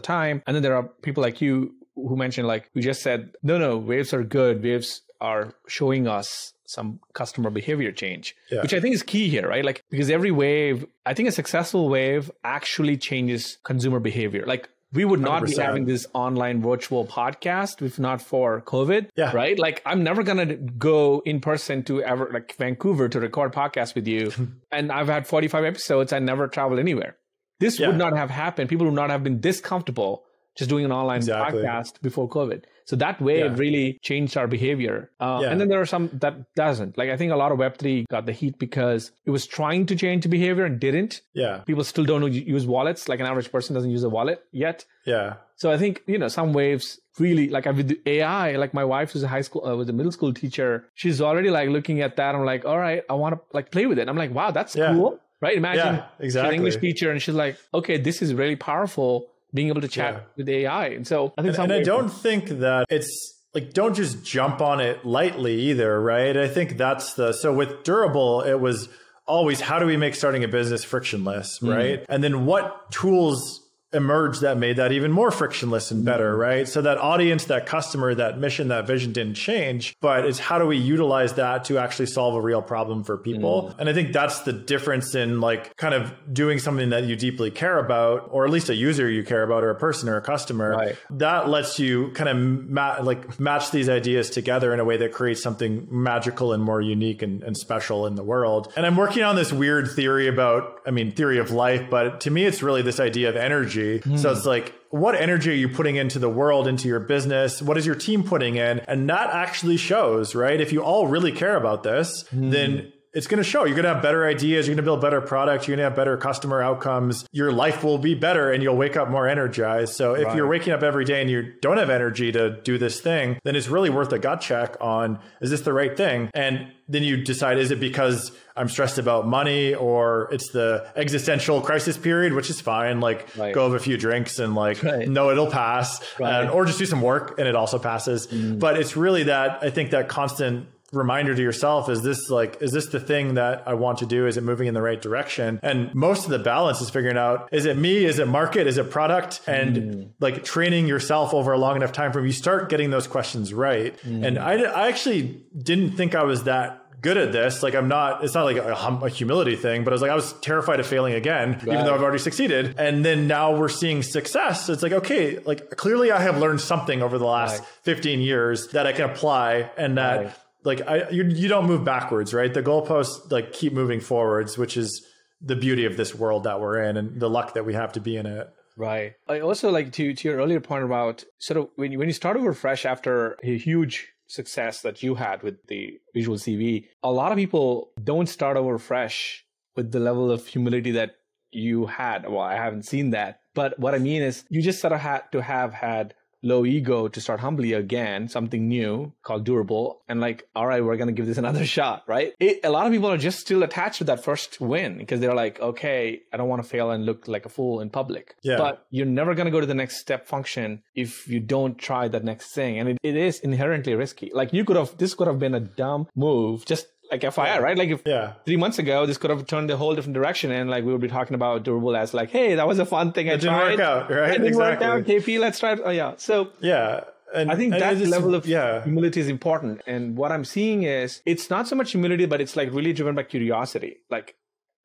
time." And then there are people like you who mentioned like we just said, "No, no, waves are good. Waves are showing us." some customer behavior change Yeah. which i think is key here right like because every wave i think a successful wave actually changes consumer behavior like we would not be 100%. having this online virtual podcast if not for COVID. Yeah. Right. Like I'm never gonna go in person to ever like Vancouver to record podcast with you. and I've had 45 episodes. I never traveled anywhere. This Yeah. would not have happened. People would not have been this comfortable just doing an online Exactly. podcast before COVID. So that way, Yeah. really changed our behavior. Uh, Yeah. And then there are some that doesn't. Like I think a lot of Web3 got the heat because it was trying to change the behavior and didn't. Yeah. People still don't use wallets. Like an average person doesn't use a wallet yet. Yeah. So I think you know some waves really like with the AI. Like my wife who's a high school, uh, was a middle school teacher. She's already like looking at that. I'm like, all right, I want to like play with it. I'm like, wow, that's Yeah. cool, right? Imagine Yeah, she's an English teacher and she's like, okay, this is really powerful. Being able to chat Yeah. with AI, and so I think some and I don't think that it's like don't just jump on it lightly either, right? I think that's the so with durable, it was always how do we make starting a business frictionless, mm. right? And then what tools emerged that made that even more frictionless and better, mm-hmm. right? So that audience, that customer, that mission, that vision didn't change, but it's how do we utilize that to actually solve a real problem for people? Mm-hmm. And I think that's the difference in like kind of doing something that you deeply care about, or at least a user you care about, or a person or a customer Right. that lets you kind of ma- like match these ideas together in a way that creates something magical and more unique and, and special in the world. And I'm working on this weird theory about, I mean, theory of life, but to me, it's really this idea of energy. So it's like, what energy are you putting into the world, into your business? What is your team putting in? And that actually shows, right? If you all really care about this, then it's going to show. You're going to have better ideas. You're going to build better products. You're going to have better customer outcomes. Your life will be better and you'll wake up more energized. So if you're waking up every day and you don't have energy to do this thing, then it's really worth a gut check on, is this the right thing? And then you decide, is it because I'm stressed about money or it's the existential crisis period, which is fine. Like Right. go have a few drinks and like, Right. no, it'll pass. Right. And- or just do some work and it also passes. Mm-hmm. But it's really that, I think that constant reminder to yourself is this like is this the thing that I want to do? Is it moving in the right direction? And most of the balance is figuring out is it me? Is it market? Is it product? And mm. like training yourself over a long enough time frame you start getting those questions right. Mm. And I, I actually didn't think I was that good at this. Like I'm not it's not like a, hum, a humility thing but I was like I was terrified of failing again even though I've already succeeded. And then now we're seeing success. It's like okay like clearly I have learned something over the last Right. 15 years that I can apply and that Right. Like I you, you don't move backwards, right? The goalposts like keep moving forwards, which is the beauty of this world that we're in and the luck that we have to be in it. Right. I also like to to your earlier point about sort of when you, when you start over fresh after a huge success that you had with the visual CV, a lot of people don't start over fresh with the level of humility that you had. Well, I haven't seen that, but what I mean is you just sort of had to have had low ego to start humbly again, something new called durable, and like, all right, we're gonna give this another shot, right? It, a lot of people are just still attached to that first win because they're like, okay, I don't want to fail and look like a fool in public. Yeah. But you're never gonna go to the next step function if you don't try that next thing, and it, it is inherently risky. Like you could have, this could have been a dumb move, just like FIR, right? Like if Yeah. three months ago, this could have turned a whole different direction, and like we would be talking about durable as like, hey, that was a fun thing I It didn't tried. work out, right? It didn't work out. KP, let's try it. Oh yeah. So Yeah. And I think that is- level of yeah. humility is important. And what I'm seeing is it's not so much humility, but it's like really driven by curiosity. Like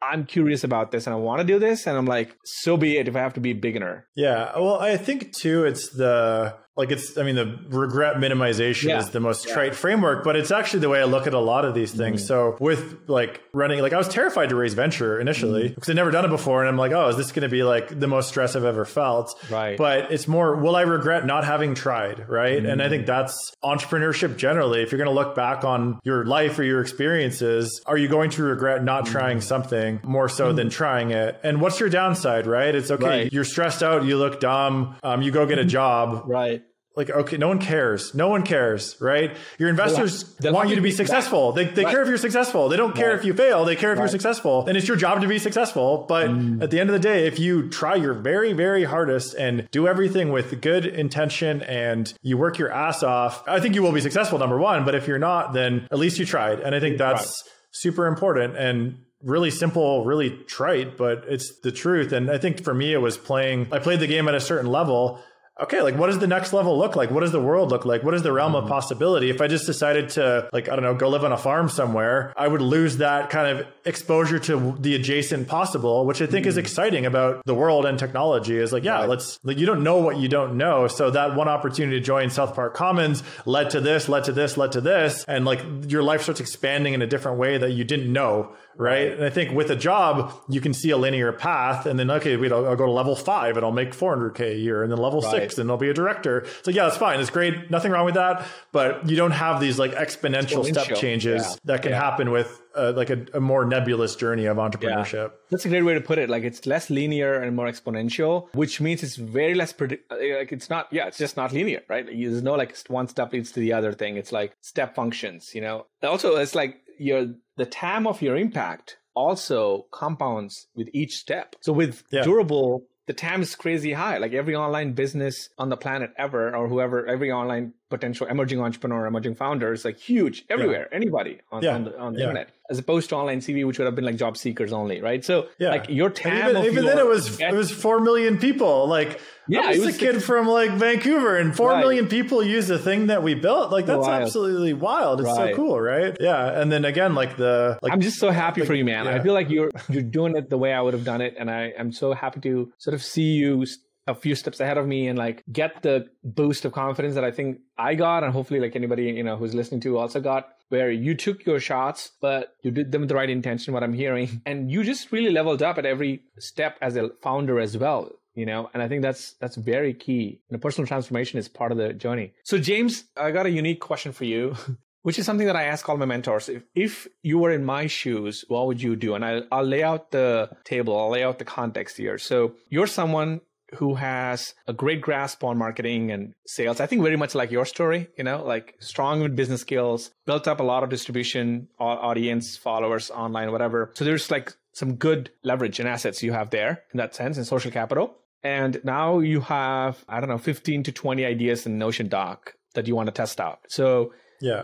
I'm curious about this and I want to do this, and I'm like, so be it if I have to be a beginner. Yeah. Well, I think too, it's the like it's. I mean, the regret minimization Yeah. is the most trite framework, but it's actually the way I look at a lot of these things. Mm-hmm. So with like running, like I was terrified to raise venture initially Mm-hmm. because I'd never done it before, and I'm like, oh, is this going to be like the most stress I've ever felt? Right. But it's more, will I regret not having tried? Right. And I Mm-hmm. think that's entrepreneurship generally. If you're going to look back on your life or your experiences, are you going to regret not Mm-hmm. trying something more so than trying it? And what's your downside? Right. It's okay. Right. You're stressed out. You look dumb. Um, you go get a job. Right. Like okay no one cares. No one cares right? Your investors They'll want you to be successful. they, they Right. care if you're successful. They don't care Right. if you fail. They care if you're successful. And it's your job to be successful. But Mm. at the end of the day if you try your very very hardest and do everything with good intention and you work your ass off i think you will be successful number one. But if you're not then at least you tried. And i think that's super important and really simple, really trite, but it's the truth. And I think for me, it was playing, I played the game at a certain level. Okay, like what does the next level look like? What does the world look like? What is the realm of mm-hmm. possibility? If I just decided to, like, I don't know, go live on a farm somewhere, I would lose that kind of exposure to the adjacent possible, which I think is mm-hmm. exciting about the world and technology. Is like, yeah, Right. let's, like, you don't know what you don't know. So that one opportunity to join South Park Commons led to this, led to this, led to this. And like your life starts expanding in a different way that you didn't know right? And I think with a job, you can see a linear path, and then okay, wait, I'll, I'll go to level five, and I'll make 400k a year, and then level Right. six, and I'll be a director. So yeah, it's fine, it's great, nothing wrong with that. But you don't have these like exponential step changes Yeah. that can Yeah. happen with uh, like a, a more nebulous journey of entrepreneurship. That's a great way to put it. Like it's less linear and more exponential, which means it's very less predict. Like it's not. Yeah, it's just not linear, right? There's no like one step leads to the other thing. It's like step functions. You know. Also, it's like your the TAM of your impact also compounds with each step. So with Yeah. durable. The TAM is crazy high. Like every online business on the planet ever, or whoever, every online potential emerging entrepreneur, emerging founder is like huge everywhere. Anybody on, Yeah. on the, on the Yeah. internet as opposed to online CV, which would have been like job seekers only, right? So Yeah. like your And TAM even, even your- then, it was it was four million people. Like, Yeah, I'm it was a kid from like Vancouver, and four Right. million people use the thing that we built. Like, that's Wild. absolutely wild. It's Right. so cool, right? Yeah. And then again, like the like I'm just so happy for you, man. I feel like you're you're doing it the way I would have done it, and I am so happy to sort of see you a few steps ahead of me and like get the boost of confidence that I think I got, and hopefully like anybody you know who's listening to also got. Where you took your shots, but you did them with the right intention. What I'm hearing, and you just really leveled up at every step as a founder as well. You know, and I think that's that's very key. And a personal transformation is part of the journey. So, James, I got a unique question for you. which is something that I ask all my mentors. If, if you were in my shoes, what would you do? And I'll, I'll lay out the table, I'll lay out the context here. So you're someone who has a great grasp on marketing and sales. I think very much like your story, you know, like strong with business skills, built up a lot of distribution, audience, followers online, whatever. So there's like some good leverage and assets you have there in that sense and social capital. And now you have, I don't know, 15 to 20 ideas in Notion Doc that you want to test out. So yeah.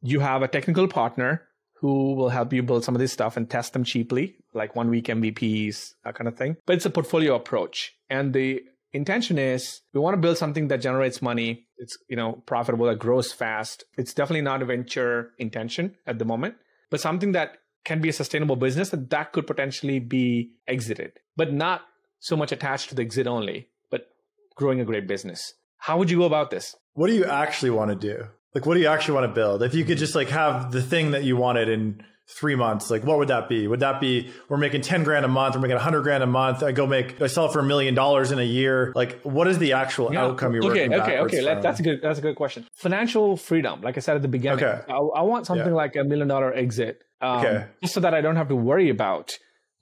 you have a technical partner who will help you build some of this stuff and test them cheaply, like one week MVPs, that kind of thing. But it's a portfolio approach. And the intention is we want to build something that generates money. It's, you know, profitable, that grows fast. It's definitely not a venture intention at the moment, but something that can be a sustainable business that that could potentially be exited, but not so much attached to the exit only, but growing a great business. How would you go about this? What do you actually want to do? Like, what do you actually want to build? If you could just like have the thing that you wanted in three months, like what would that be? Would that be we're making 10 grand a month, we're making 100 grand a month, I go make, I sell for a million dollars in a year? Like, what is the actual Yeah. outcome you're okay, working okay, okay. From? that's a good. That's a good question. Financial freedom, like I said at the beginning. Okay. I, I want something Yeah. like a million dollar exit, um, Okay. just so that I don't have to worry about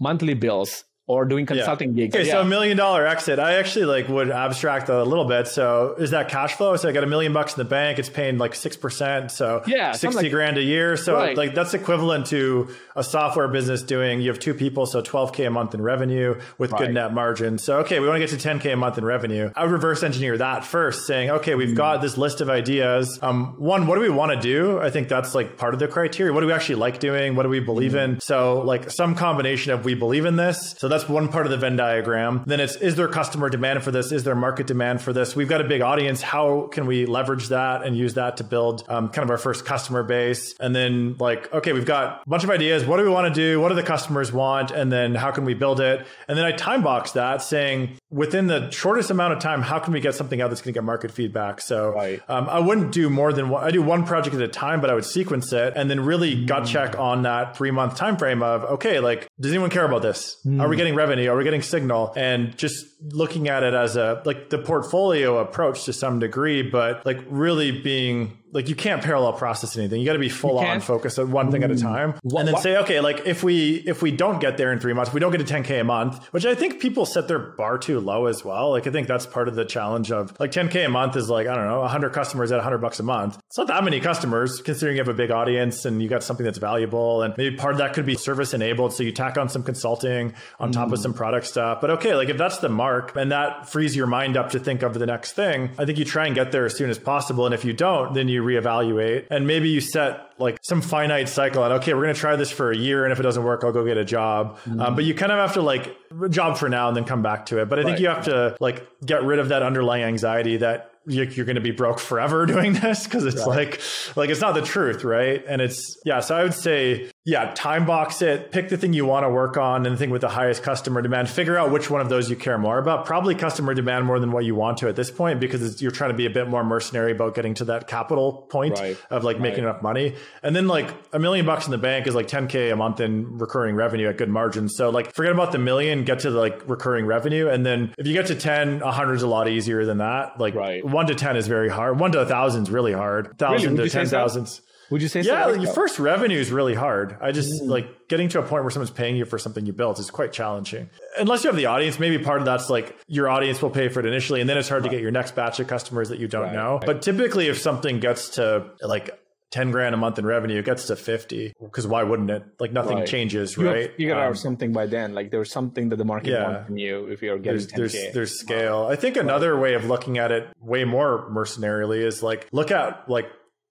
monthly bills or doing consulting gigs. Okay, Yeah. so a million dollar exit. I actually like would abstract a little bit. So is that cash flow? So I got a million bucks in the bank. It's paying like six percent. So Yeah, sixty like- grand a year. So Right. like that's equivalent to a software business doing. You have two people, so twelve k a month in revenue with Right. good net margin. So okay, we want to get to ten k a month in revenue. I would reverse engineer that first, saying okay, we've Mm. got this list of ideas. Um, one, what do we want to do? I think that's like part of the criteria. What do we actually like doing? What do we believe Mm. in? So like some combination of we believe in this. So that's one part of the Venn diagram. Then it's is there customer demand for this? Is there market demand for this? We've got a big audience. How can we leverage that and use that to build um, kind of our first customer base? And then like okay, we've got a bunch of ideas. What do we want to do? What do the customers want? And then how can we build it? And then I time box that saying within the shortest amount of time, how can we get something out that's going to get market feedback? So Right. um, I wouldn't do more than one. I do one project at a time, but I would sequence it and then really gut check on that three month time frame of okay, like does anyone care about this? Are we getting revenue? Are we getting signal? And just looking at it as a like the portfolio approach to some degree, but like really being like you can't parallel process anything. You got to be full on can't? focus on one thing at a hmm. time, Wha- and then wha- say, okay, like if we if we don't get there in three months, we don't get to 10k a month, which I think people set their bar too low as well. Like I think that's part of the challenge of like 10k a month is like I don't know 100 customers at 100 bucks a month. It's not that many customers considering you have a big audience and you got something that's valuable, and maybe part of that could be service enabled. So you tack on some consulting on top of hmm. some product stuff. But okay, like if that's the mark and that frees your mind up to think of the next thing, I think you try and get there as soon as possible. And if you don't, then you reevaluate and maybe you set like some finite cycle and okay, we're going to try this for a year. And if it doesn't work, I'll go get a job. Um, but you kind of have to like job for now and then come back to it. But I think Right. you have to like get rid of that underlying anxiety that you- you're going to be broke forever doing this because it's like like it's not the truth right and it's yeah so i would say yeah, time box it, pick the thing you want to work on and the thing with the highest customer demand. Figure out which one of those you care more about. Probably customer demand more than what you want to at this point because you're trying to be a bit more mercenary about getting to that capital point right. of like making enough money. And then like a million bucks in the bank is like 10K a month in recurring revenue at good margins. So like forget about the million, get to the like recurring revenue. And then if you get to 10, 100 is a lot easier than that. Like right. one to 10 is very hard. One to a thousand is really hard. Thousand really? to 10,000s. Would you say so? yeah Like, your first revenue is really hard i just like getting to a point where someone's paying you for something you built is quite challenging unless you have the audience maybe part of that's like your audience will pay for it initially and then it's hard to get your next batch of customers that you don't Right, know right. but typically if something gets to like 10 grand a month in revenue it gets to 50 because why wouldn't it like nothing Right. changes you right have figured Um, have something by then. Like there's something that the market Yeah. wants from you if you're getting there's 10K. there's there's scale. I think another way of looking at it way more mercenarily is like look at like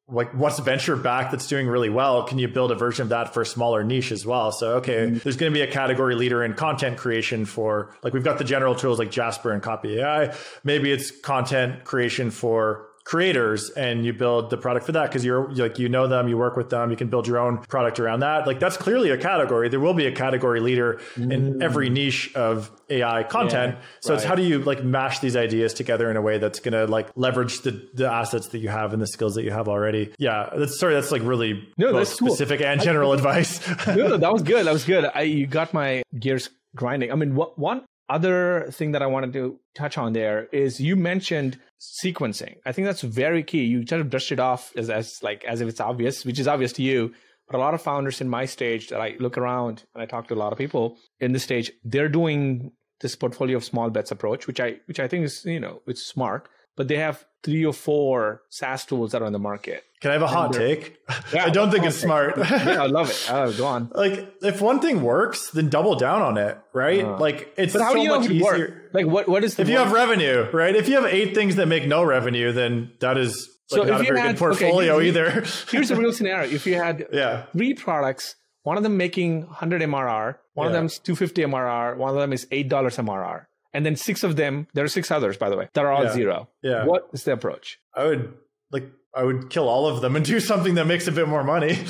like what's venture back that's doing really well? Can you build a version of that for a smaller niche as well? So okay mm-hmm. there's going to be a category leader in content creation for like we've got the general tools like jasper and copy ai maybe it's content creation for creators and you build the product for that because you're like you know them you work with them you can build your own product around that like that's clearly a category there will be a category leader in every mm. niche of ai content so it's how do you like mash these ideas together in a way that's going to like leverage the, the assets that you have and the skills that you have already yeah that's sorry that's like really No, both that's cool. specific and general advice no, no, that was good. That was good. I you got my gears grinding. I mean, what, one other thing that I wanted to touch on there is you mentioned sequencing. I think that's very key. You kind of brushed it off as, as like as if it's obvious, which is obvious to you. But a lot of founders in my stage that I look around and I talk to a lot of people in this stage, they're doing this portfolio of small bets approach, which I which I think is you know it's smart. But they have three or four SaaS tools that are on the market. can i have a hot take Yeah, i don't think it's take. smart Yeah, I love it. Oh, go on. like if one thing works then double down on it right uh-huh. like it's But how so do you much easier works? Like what what is the if you work? have revenue right if you have eight things that make no revenue then that is like, So if not a you very had- good portfolio okay, either Here's a real scenario. If you had yeah three products, one of them making 100 MRR, one of Yeah. them's 250 MRR, one of them is $8 MRR. And then six of them, there are six others, by the way, that are all Yeah. zero. Yeah. What is the approach? I would like I would kill all of them and do something that makes a bit more money.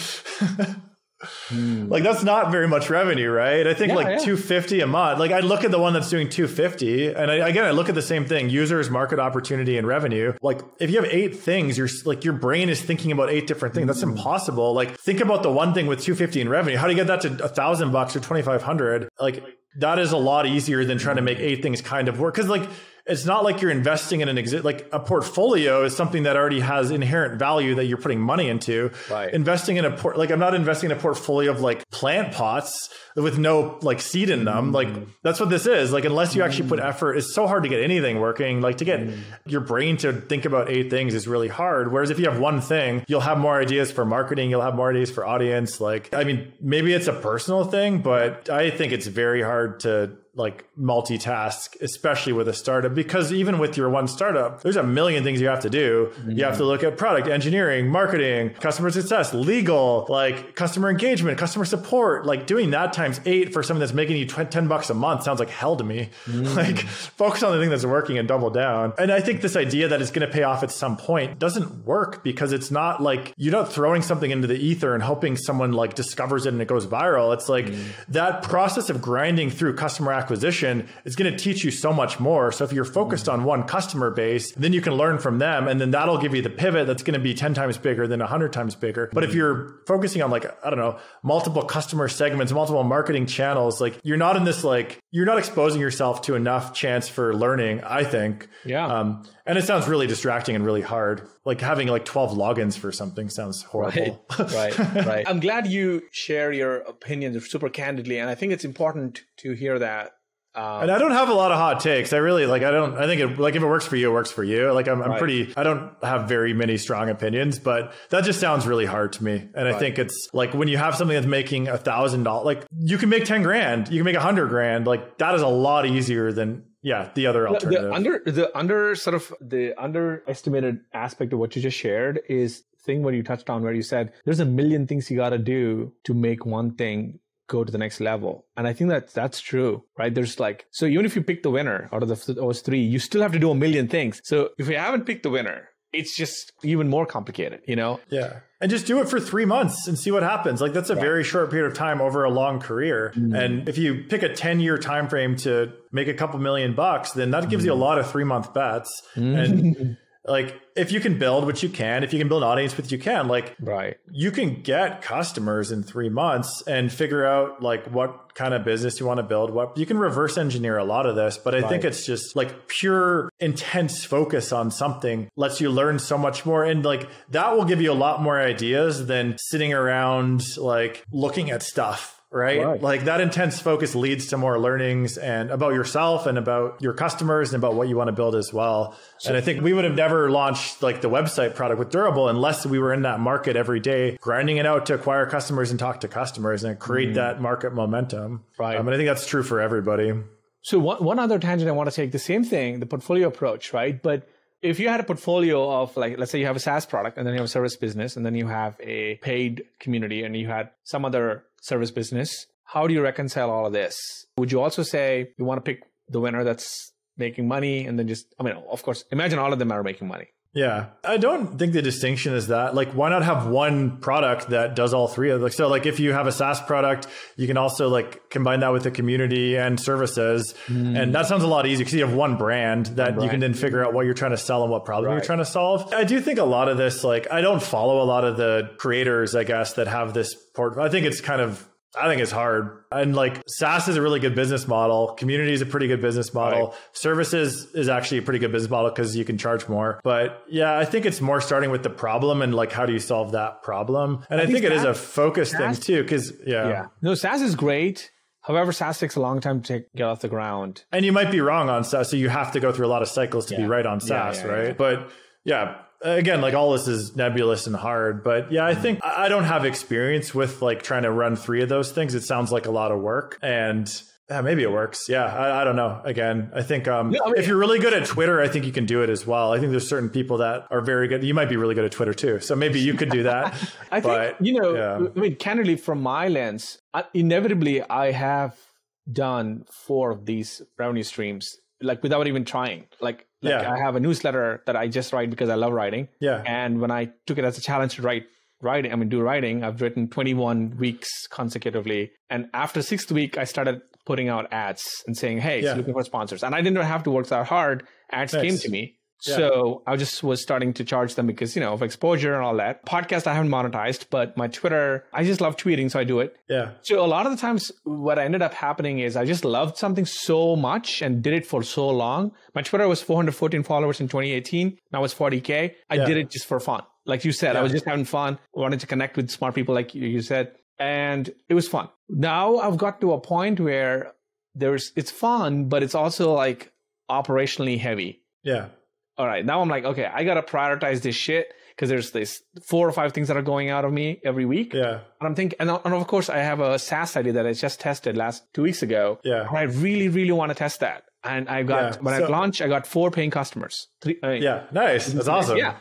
Hmm. Like that's not very much revenue, right? I think Yeah, like yeah. 250 a month. Like I look at the one that's doing 250 and I, again I look at the same thing, users, market opportunity and revenue. Like if you have eight things, you're like your brain is thinking about eight different things. That's hmm. impossible. Like think about the one thing with 250 in revenue. How do you get that to a thousand bucks or 2500? Like that is a lot easier than trying to make hmm. eight things kind of work. Cause like it's not like you're investing in an exit like a portfolio is something that already has inherent value that you're putting money into. Right. investing in a port like i'm not investing in a portfolio of like plant pots with no like seed in them. Like mm-hmm. that's what this is. Like unless you actually put mm-hmm. effort it's so hard to get anything working. Like to get mm-hmm. your brain to think about eight things is really hard. Whereas if you have one thing you'll have more ideas for marketing you'll have more ideas for audience. Like i mean maybe it's a personal thing but i think it's very hard to like multitask, especially with a startup, because even with your one startup, there's a million things you have to do. You have to mm-hmm. look at product engineering, marketing, customer success, legal, like customer engagement, customer support. Like doing that times eight for someone that's making you tw- 10 bucks a month sounds like hell to me. Mm. like focus on the thing that's working and double down. And I think this idea that it's going to pay off at some point doesn't work because it's not like you're not throwing something into the ether and hoping someone like discovers it and it goes viral. It's like mm. that process of grinding through customer acquisition is going to teach you so much more. So if you're focused on one customer base, then you can learn from them and then that'll give you the pivot that's going to be 10 times bigger than 100 times bigger. But if you're focusing on like, I don't know, multiple customer segments, multiple marketing channels, like you're not in this like, you're not exposing yourself to enough chance for learning, I think. Yeah. Um, and it sounds really distracting and really hard. Like having like 12 logins for something sounds horrible. Right, right, right. I'm glad you share your opinions super candidly. And I think it's important to hear that. Um, and I don't have a lot of hot takes. I really like. I don't. I think it, like if it works for you, it works for you. Like I'm, I'm pretty. I don't have very many strong opinions, but that just sounds really hard to me. And right. I think it's like when you have something that's making a thousand dollars, like you can make ten grand, you can make a hundred grand. Like that is a lot easier than yeah the other alternative. The under the under sort of the underestimated aspect of what you just shared is thing where you touched on where you said there's a million things you got to do to make one thing go to the next level. And I think that that's true, right? There's like, so even if you pick the winner out of the those three, you still have to do a million things. So if you haven't picked the winner, it's just even more complicated, you know? Yeah. And just do it for three months and see what happens. Like that's a very short period of time over a long career. Mm. And if you pick a 10 year time frame to make a couple million bucks, then that gives mm. you a lot of three month bets. Mm. And like if you can build what you can if you can build an audience with you can like right you can get customers in three months and figure out like what kind of business you want to build what you can reverse engineer a lot of this but i right. think it's just like pure intense focus on something lets you learn so much more and like that will give you a lot more ideas than sitting around like looking at stuff right? right? Like that intense focus leads to more learnings and about yourself and about your customers and about what you want to build as well. So, and I think we would have never launched like the website product with Durable unless we were in that market every day, grinding it out to acquire customers and talk to customers and create mm-hmm. that market momentum. Right. Um, and I think that's true for everybody. So one, one other tangent I want to take the same thing, the portfolio approach, right? But if you had a portfolio of like let's say you have a SaaS product and then you have a service business and then you have a paid community and you had some other service business. How do you reconcile all of this? Would you also say you want to pick the winner that's making money and then just, I mean, of course, imagine all of them are making money. Yeah. I don't think the distinction is that. Like, why not have one product that does all three of like so like if you have a SaaS product, you can also like combine that with the community and services. Mm. And that sounds a lot easier because you have one brand that you can then figure out what you're trying to sell and what problem right. you're trying to solve. I do think a lot of this, like I don't follow a lot of the creators, I guess, that have this port. I think it's kind of I think it's hard. And like SaaS is a really good business model. Community is a pretty good business model. Right. Services is actually a pretty good business model because you can charge more. But yeah, I think it's more starting with the problem and like how do you solve that problem? And I, I think, think SaaS, it is a focus SaaS, thing too. Cause yeah. Yeah. No, SaaS is great. However, SaaS takes a long time to take, get off the ground. And you might be wrong on SaaS. So you have to go through a lot of cycles to yeah. be right on SaaS, yeah, right? But yeah, again, like all this is nebulous and hard, but yeah, I mm-hmm. think I don't have experience with like trying to run three of those things. It sounds like a lot of work and yeah, maybe it works. Yeah, I, I, don't know. Again, I think um, I mean, if you're really good at Twitter, I think you can do it as well. I think there's certain people that are very good. You might be really good at Twitter too, so maybe you could do that. I but, think you know. Yeah. I mean, candidly, from my lens, I, inevitably, I have done four of these revenue streams like without even trying. Like, like yeah. I have a newsletter that I just write because I love writing. Yeah. And when I took it as a challenge to write writing, I mean, do writing, I've written 21 weeks consecutively. And after sixth week, I started putting out ads and saying, Hey, yeah. looking for sponsors. And I didn't have to work that hard. Ads nice. came to me. Yeah. So I just was starting to charge them because, you know, of exposure and all that. Podcast I haven't monetized, but my Twitter, I just love tweeting, so I do it. Yeah. So a lot of the times what ended up happening is I just loved something so much and did it for so long. My Twitter was 414 followers in 2018. Now it's 40K. I yeah. did it just for fun. Like you said, yeah. I was just having fun. wanted to connect with smart people like you said. And it was fun. Now I've got to a point where there's, it's fun, but it's also like operationally heavy. Yeah all right, now I'm like, okay, I gotta prioritize this shit because there's this four or five things that are going out of me every week. Yeah. And I'm thinking, and, and of course, I have a SaaS idea that I just tested last two weeks ago. Yeah. I really, really want to test that. And I got, yeah. when so, I launched, I got four paying customers. Three, I mean, yeah, nice. That's awesome. Yeah.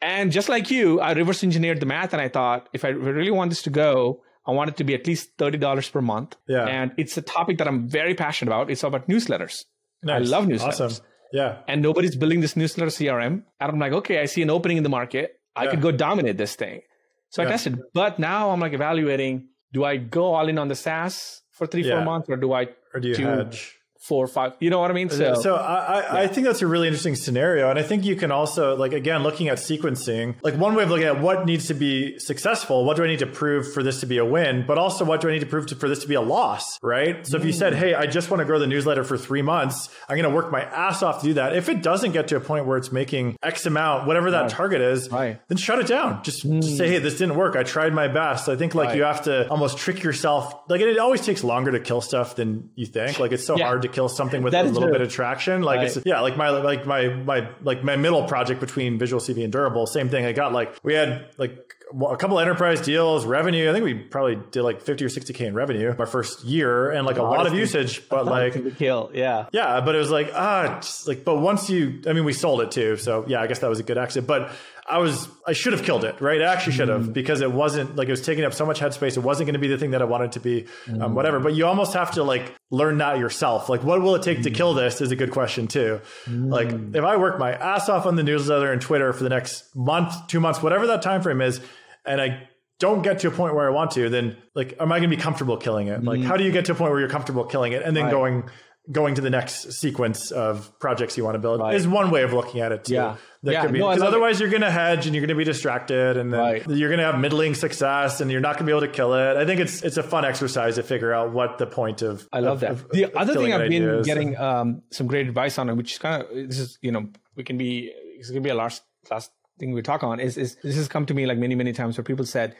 And just like you, I reverse engineered the math and I thought, if I really want this to go, I want it to be at least $30 per month. Yeah. And it's a topic that I'm very passionate about. It's about newsletters. Nice. I love newsletters. Awesome. Yeah. And nobody's building this newsletter CRM. And I'm like, okay, I see an opening in the market. I yeah. could go dominate this thing. So yeah. I tested. But now I'm like evaluating do I go all in on the SaaS for three, yeah. four months or do I or do you hedge? Four or five. You know what I mean? So, so I, I, yeah. I, think that's a really interesting scenario. And I think you can also, like, again, looking at sequencing, like one way of looking at what needs to be successful, what do I need to prove for this to be a win, but also what do I need to prove to, for this to be a loss, right? So if you said, mm. hey, I just want to grow the newsletter for three months, I'm going to work my ass off to do that. If it doesn't get to a point where it's making X amount, whatever that right. target is, right. then shut it down. Just, mm. just, say, hey, this didn't work. I tried my best. I think like right. you have to almost trick yourself. Like it, it, always takes longer to kill stuff than you think. Like it's so yeah. hard to kill something with that a little true. bit of traction. Like right. it's yeah, like my like my my like my middle project between Visual CV and Durable, same thing. I got like we had like a couple enterprise deals, revenue. I think we probably did like 50 or 60K in revenue my first year and like a lot of usage, but like kill. Yeah. Yeah. But it was like, ah, like, but once you, I mean, we sold it too. So yeah, I guess that was a good exit, but I was, I should have killed it, right? I actually should have mm. because it wasn't like it was taking up so much headspace. It wasn't going to be the thing that I wanted to be, um, mm. whatever. But you almost have to like learn that yourself. Like, what will it take mm. to kill this is a good question too. Mm. Like, if I work my ass off on the newsletter and Twitter for the next month, two months, whatever that time frame is, and I don't get to a point where I want to, then like, am I going to be comfortable killing it? Like, mm. how do you get to a point where you're comfortable killing it and then right. going, going to the next sequence of projects you want to build right. is one way of looking at it too. Yeah. That yeah. could be because no, otherwise it. you're going to hedge and you're going to be distracted and then right. you're going to have middling success and you're not going to be able to kill it. I think it's it's a fun exercise to figure out what the point of. I love of, that. the of other thing I've been getting um, some great advice on, which is kind of this is you know we can be it's going to be a last last thing we talk on is is this has come to me like many many times where people said,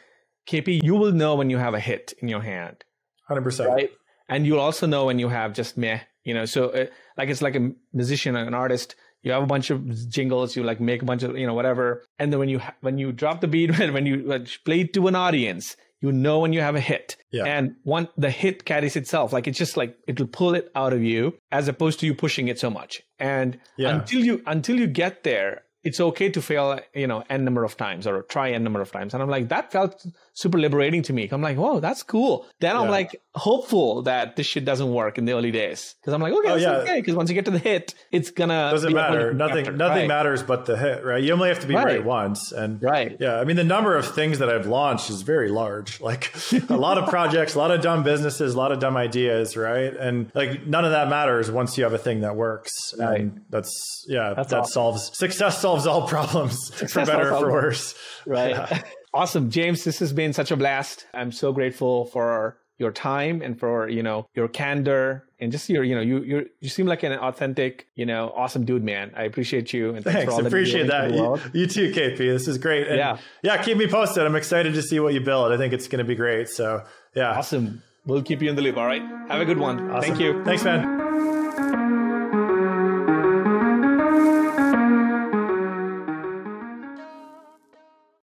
KP, you will know when you have a hit in your hand. Hundred percent. Right. And you'll also know when you have just meh you know so uh, like it's like a musician an artist you have a bunch of jingles you like make a bunch of you know whatever and then when you when you drop the beat when you play it to an audience you know when you have a hit yeah. and one the hit carries itself like it's just like it'll pull it out of you as opposed to you pushing it so much and yeah. until you until you get there it's okay to fail, you know, n number of times or try n number of times. And I'm like, that felt super liberating to me. I'm like, whoa, that's cool. Then yeah. I'm like hopeful that this shit doesn't work in the early days because I'm like, okay, oh, yeah. okay. Because once you get to the hit, it's gonna doesn't matter. Nothing, nothing right. matters but the hit, right? You only have to be right. right once, and right, yeah. I mean, the number of things that I've launched is very large. Like a lot of projects, a lot of dumb businesses, a lot of dumb ideas, right? And like none of that matters once you have a thing that works. Right. And that's yeah, that's that awesome. solves success solves all problems success for better or for worse. Right. Yeah. Awesome, James. This has been such a blast. I'm so grateful for your time and for you know your candor and just your you know you you you seem like an authentic you know awesome dude man. I appreciate you and thanks, thanks. For all the time. I appreciate that. you, you, too kp this is great. And yeah. yeah keep me posted. I'm excited to see what you build. I think it's going to be great. So yeah. Awesome. We'll keep you in the loop. All right. Have a good one. Awesome. thank you. Thanks man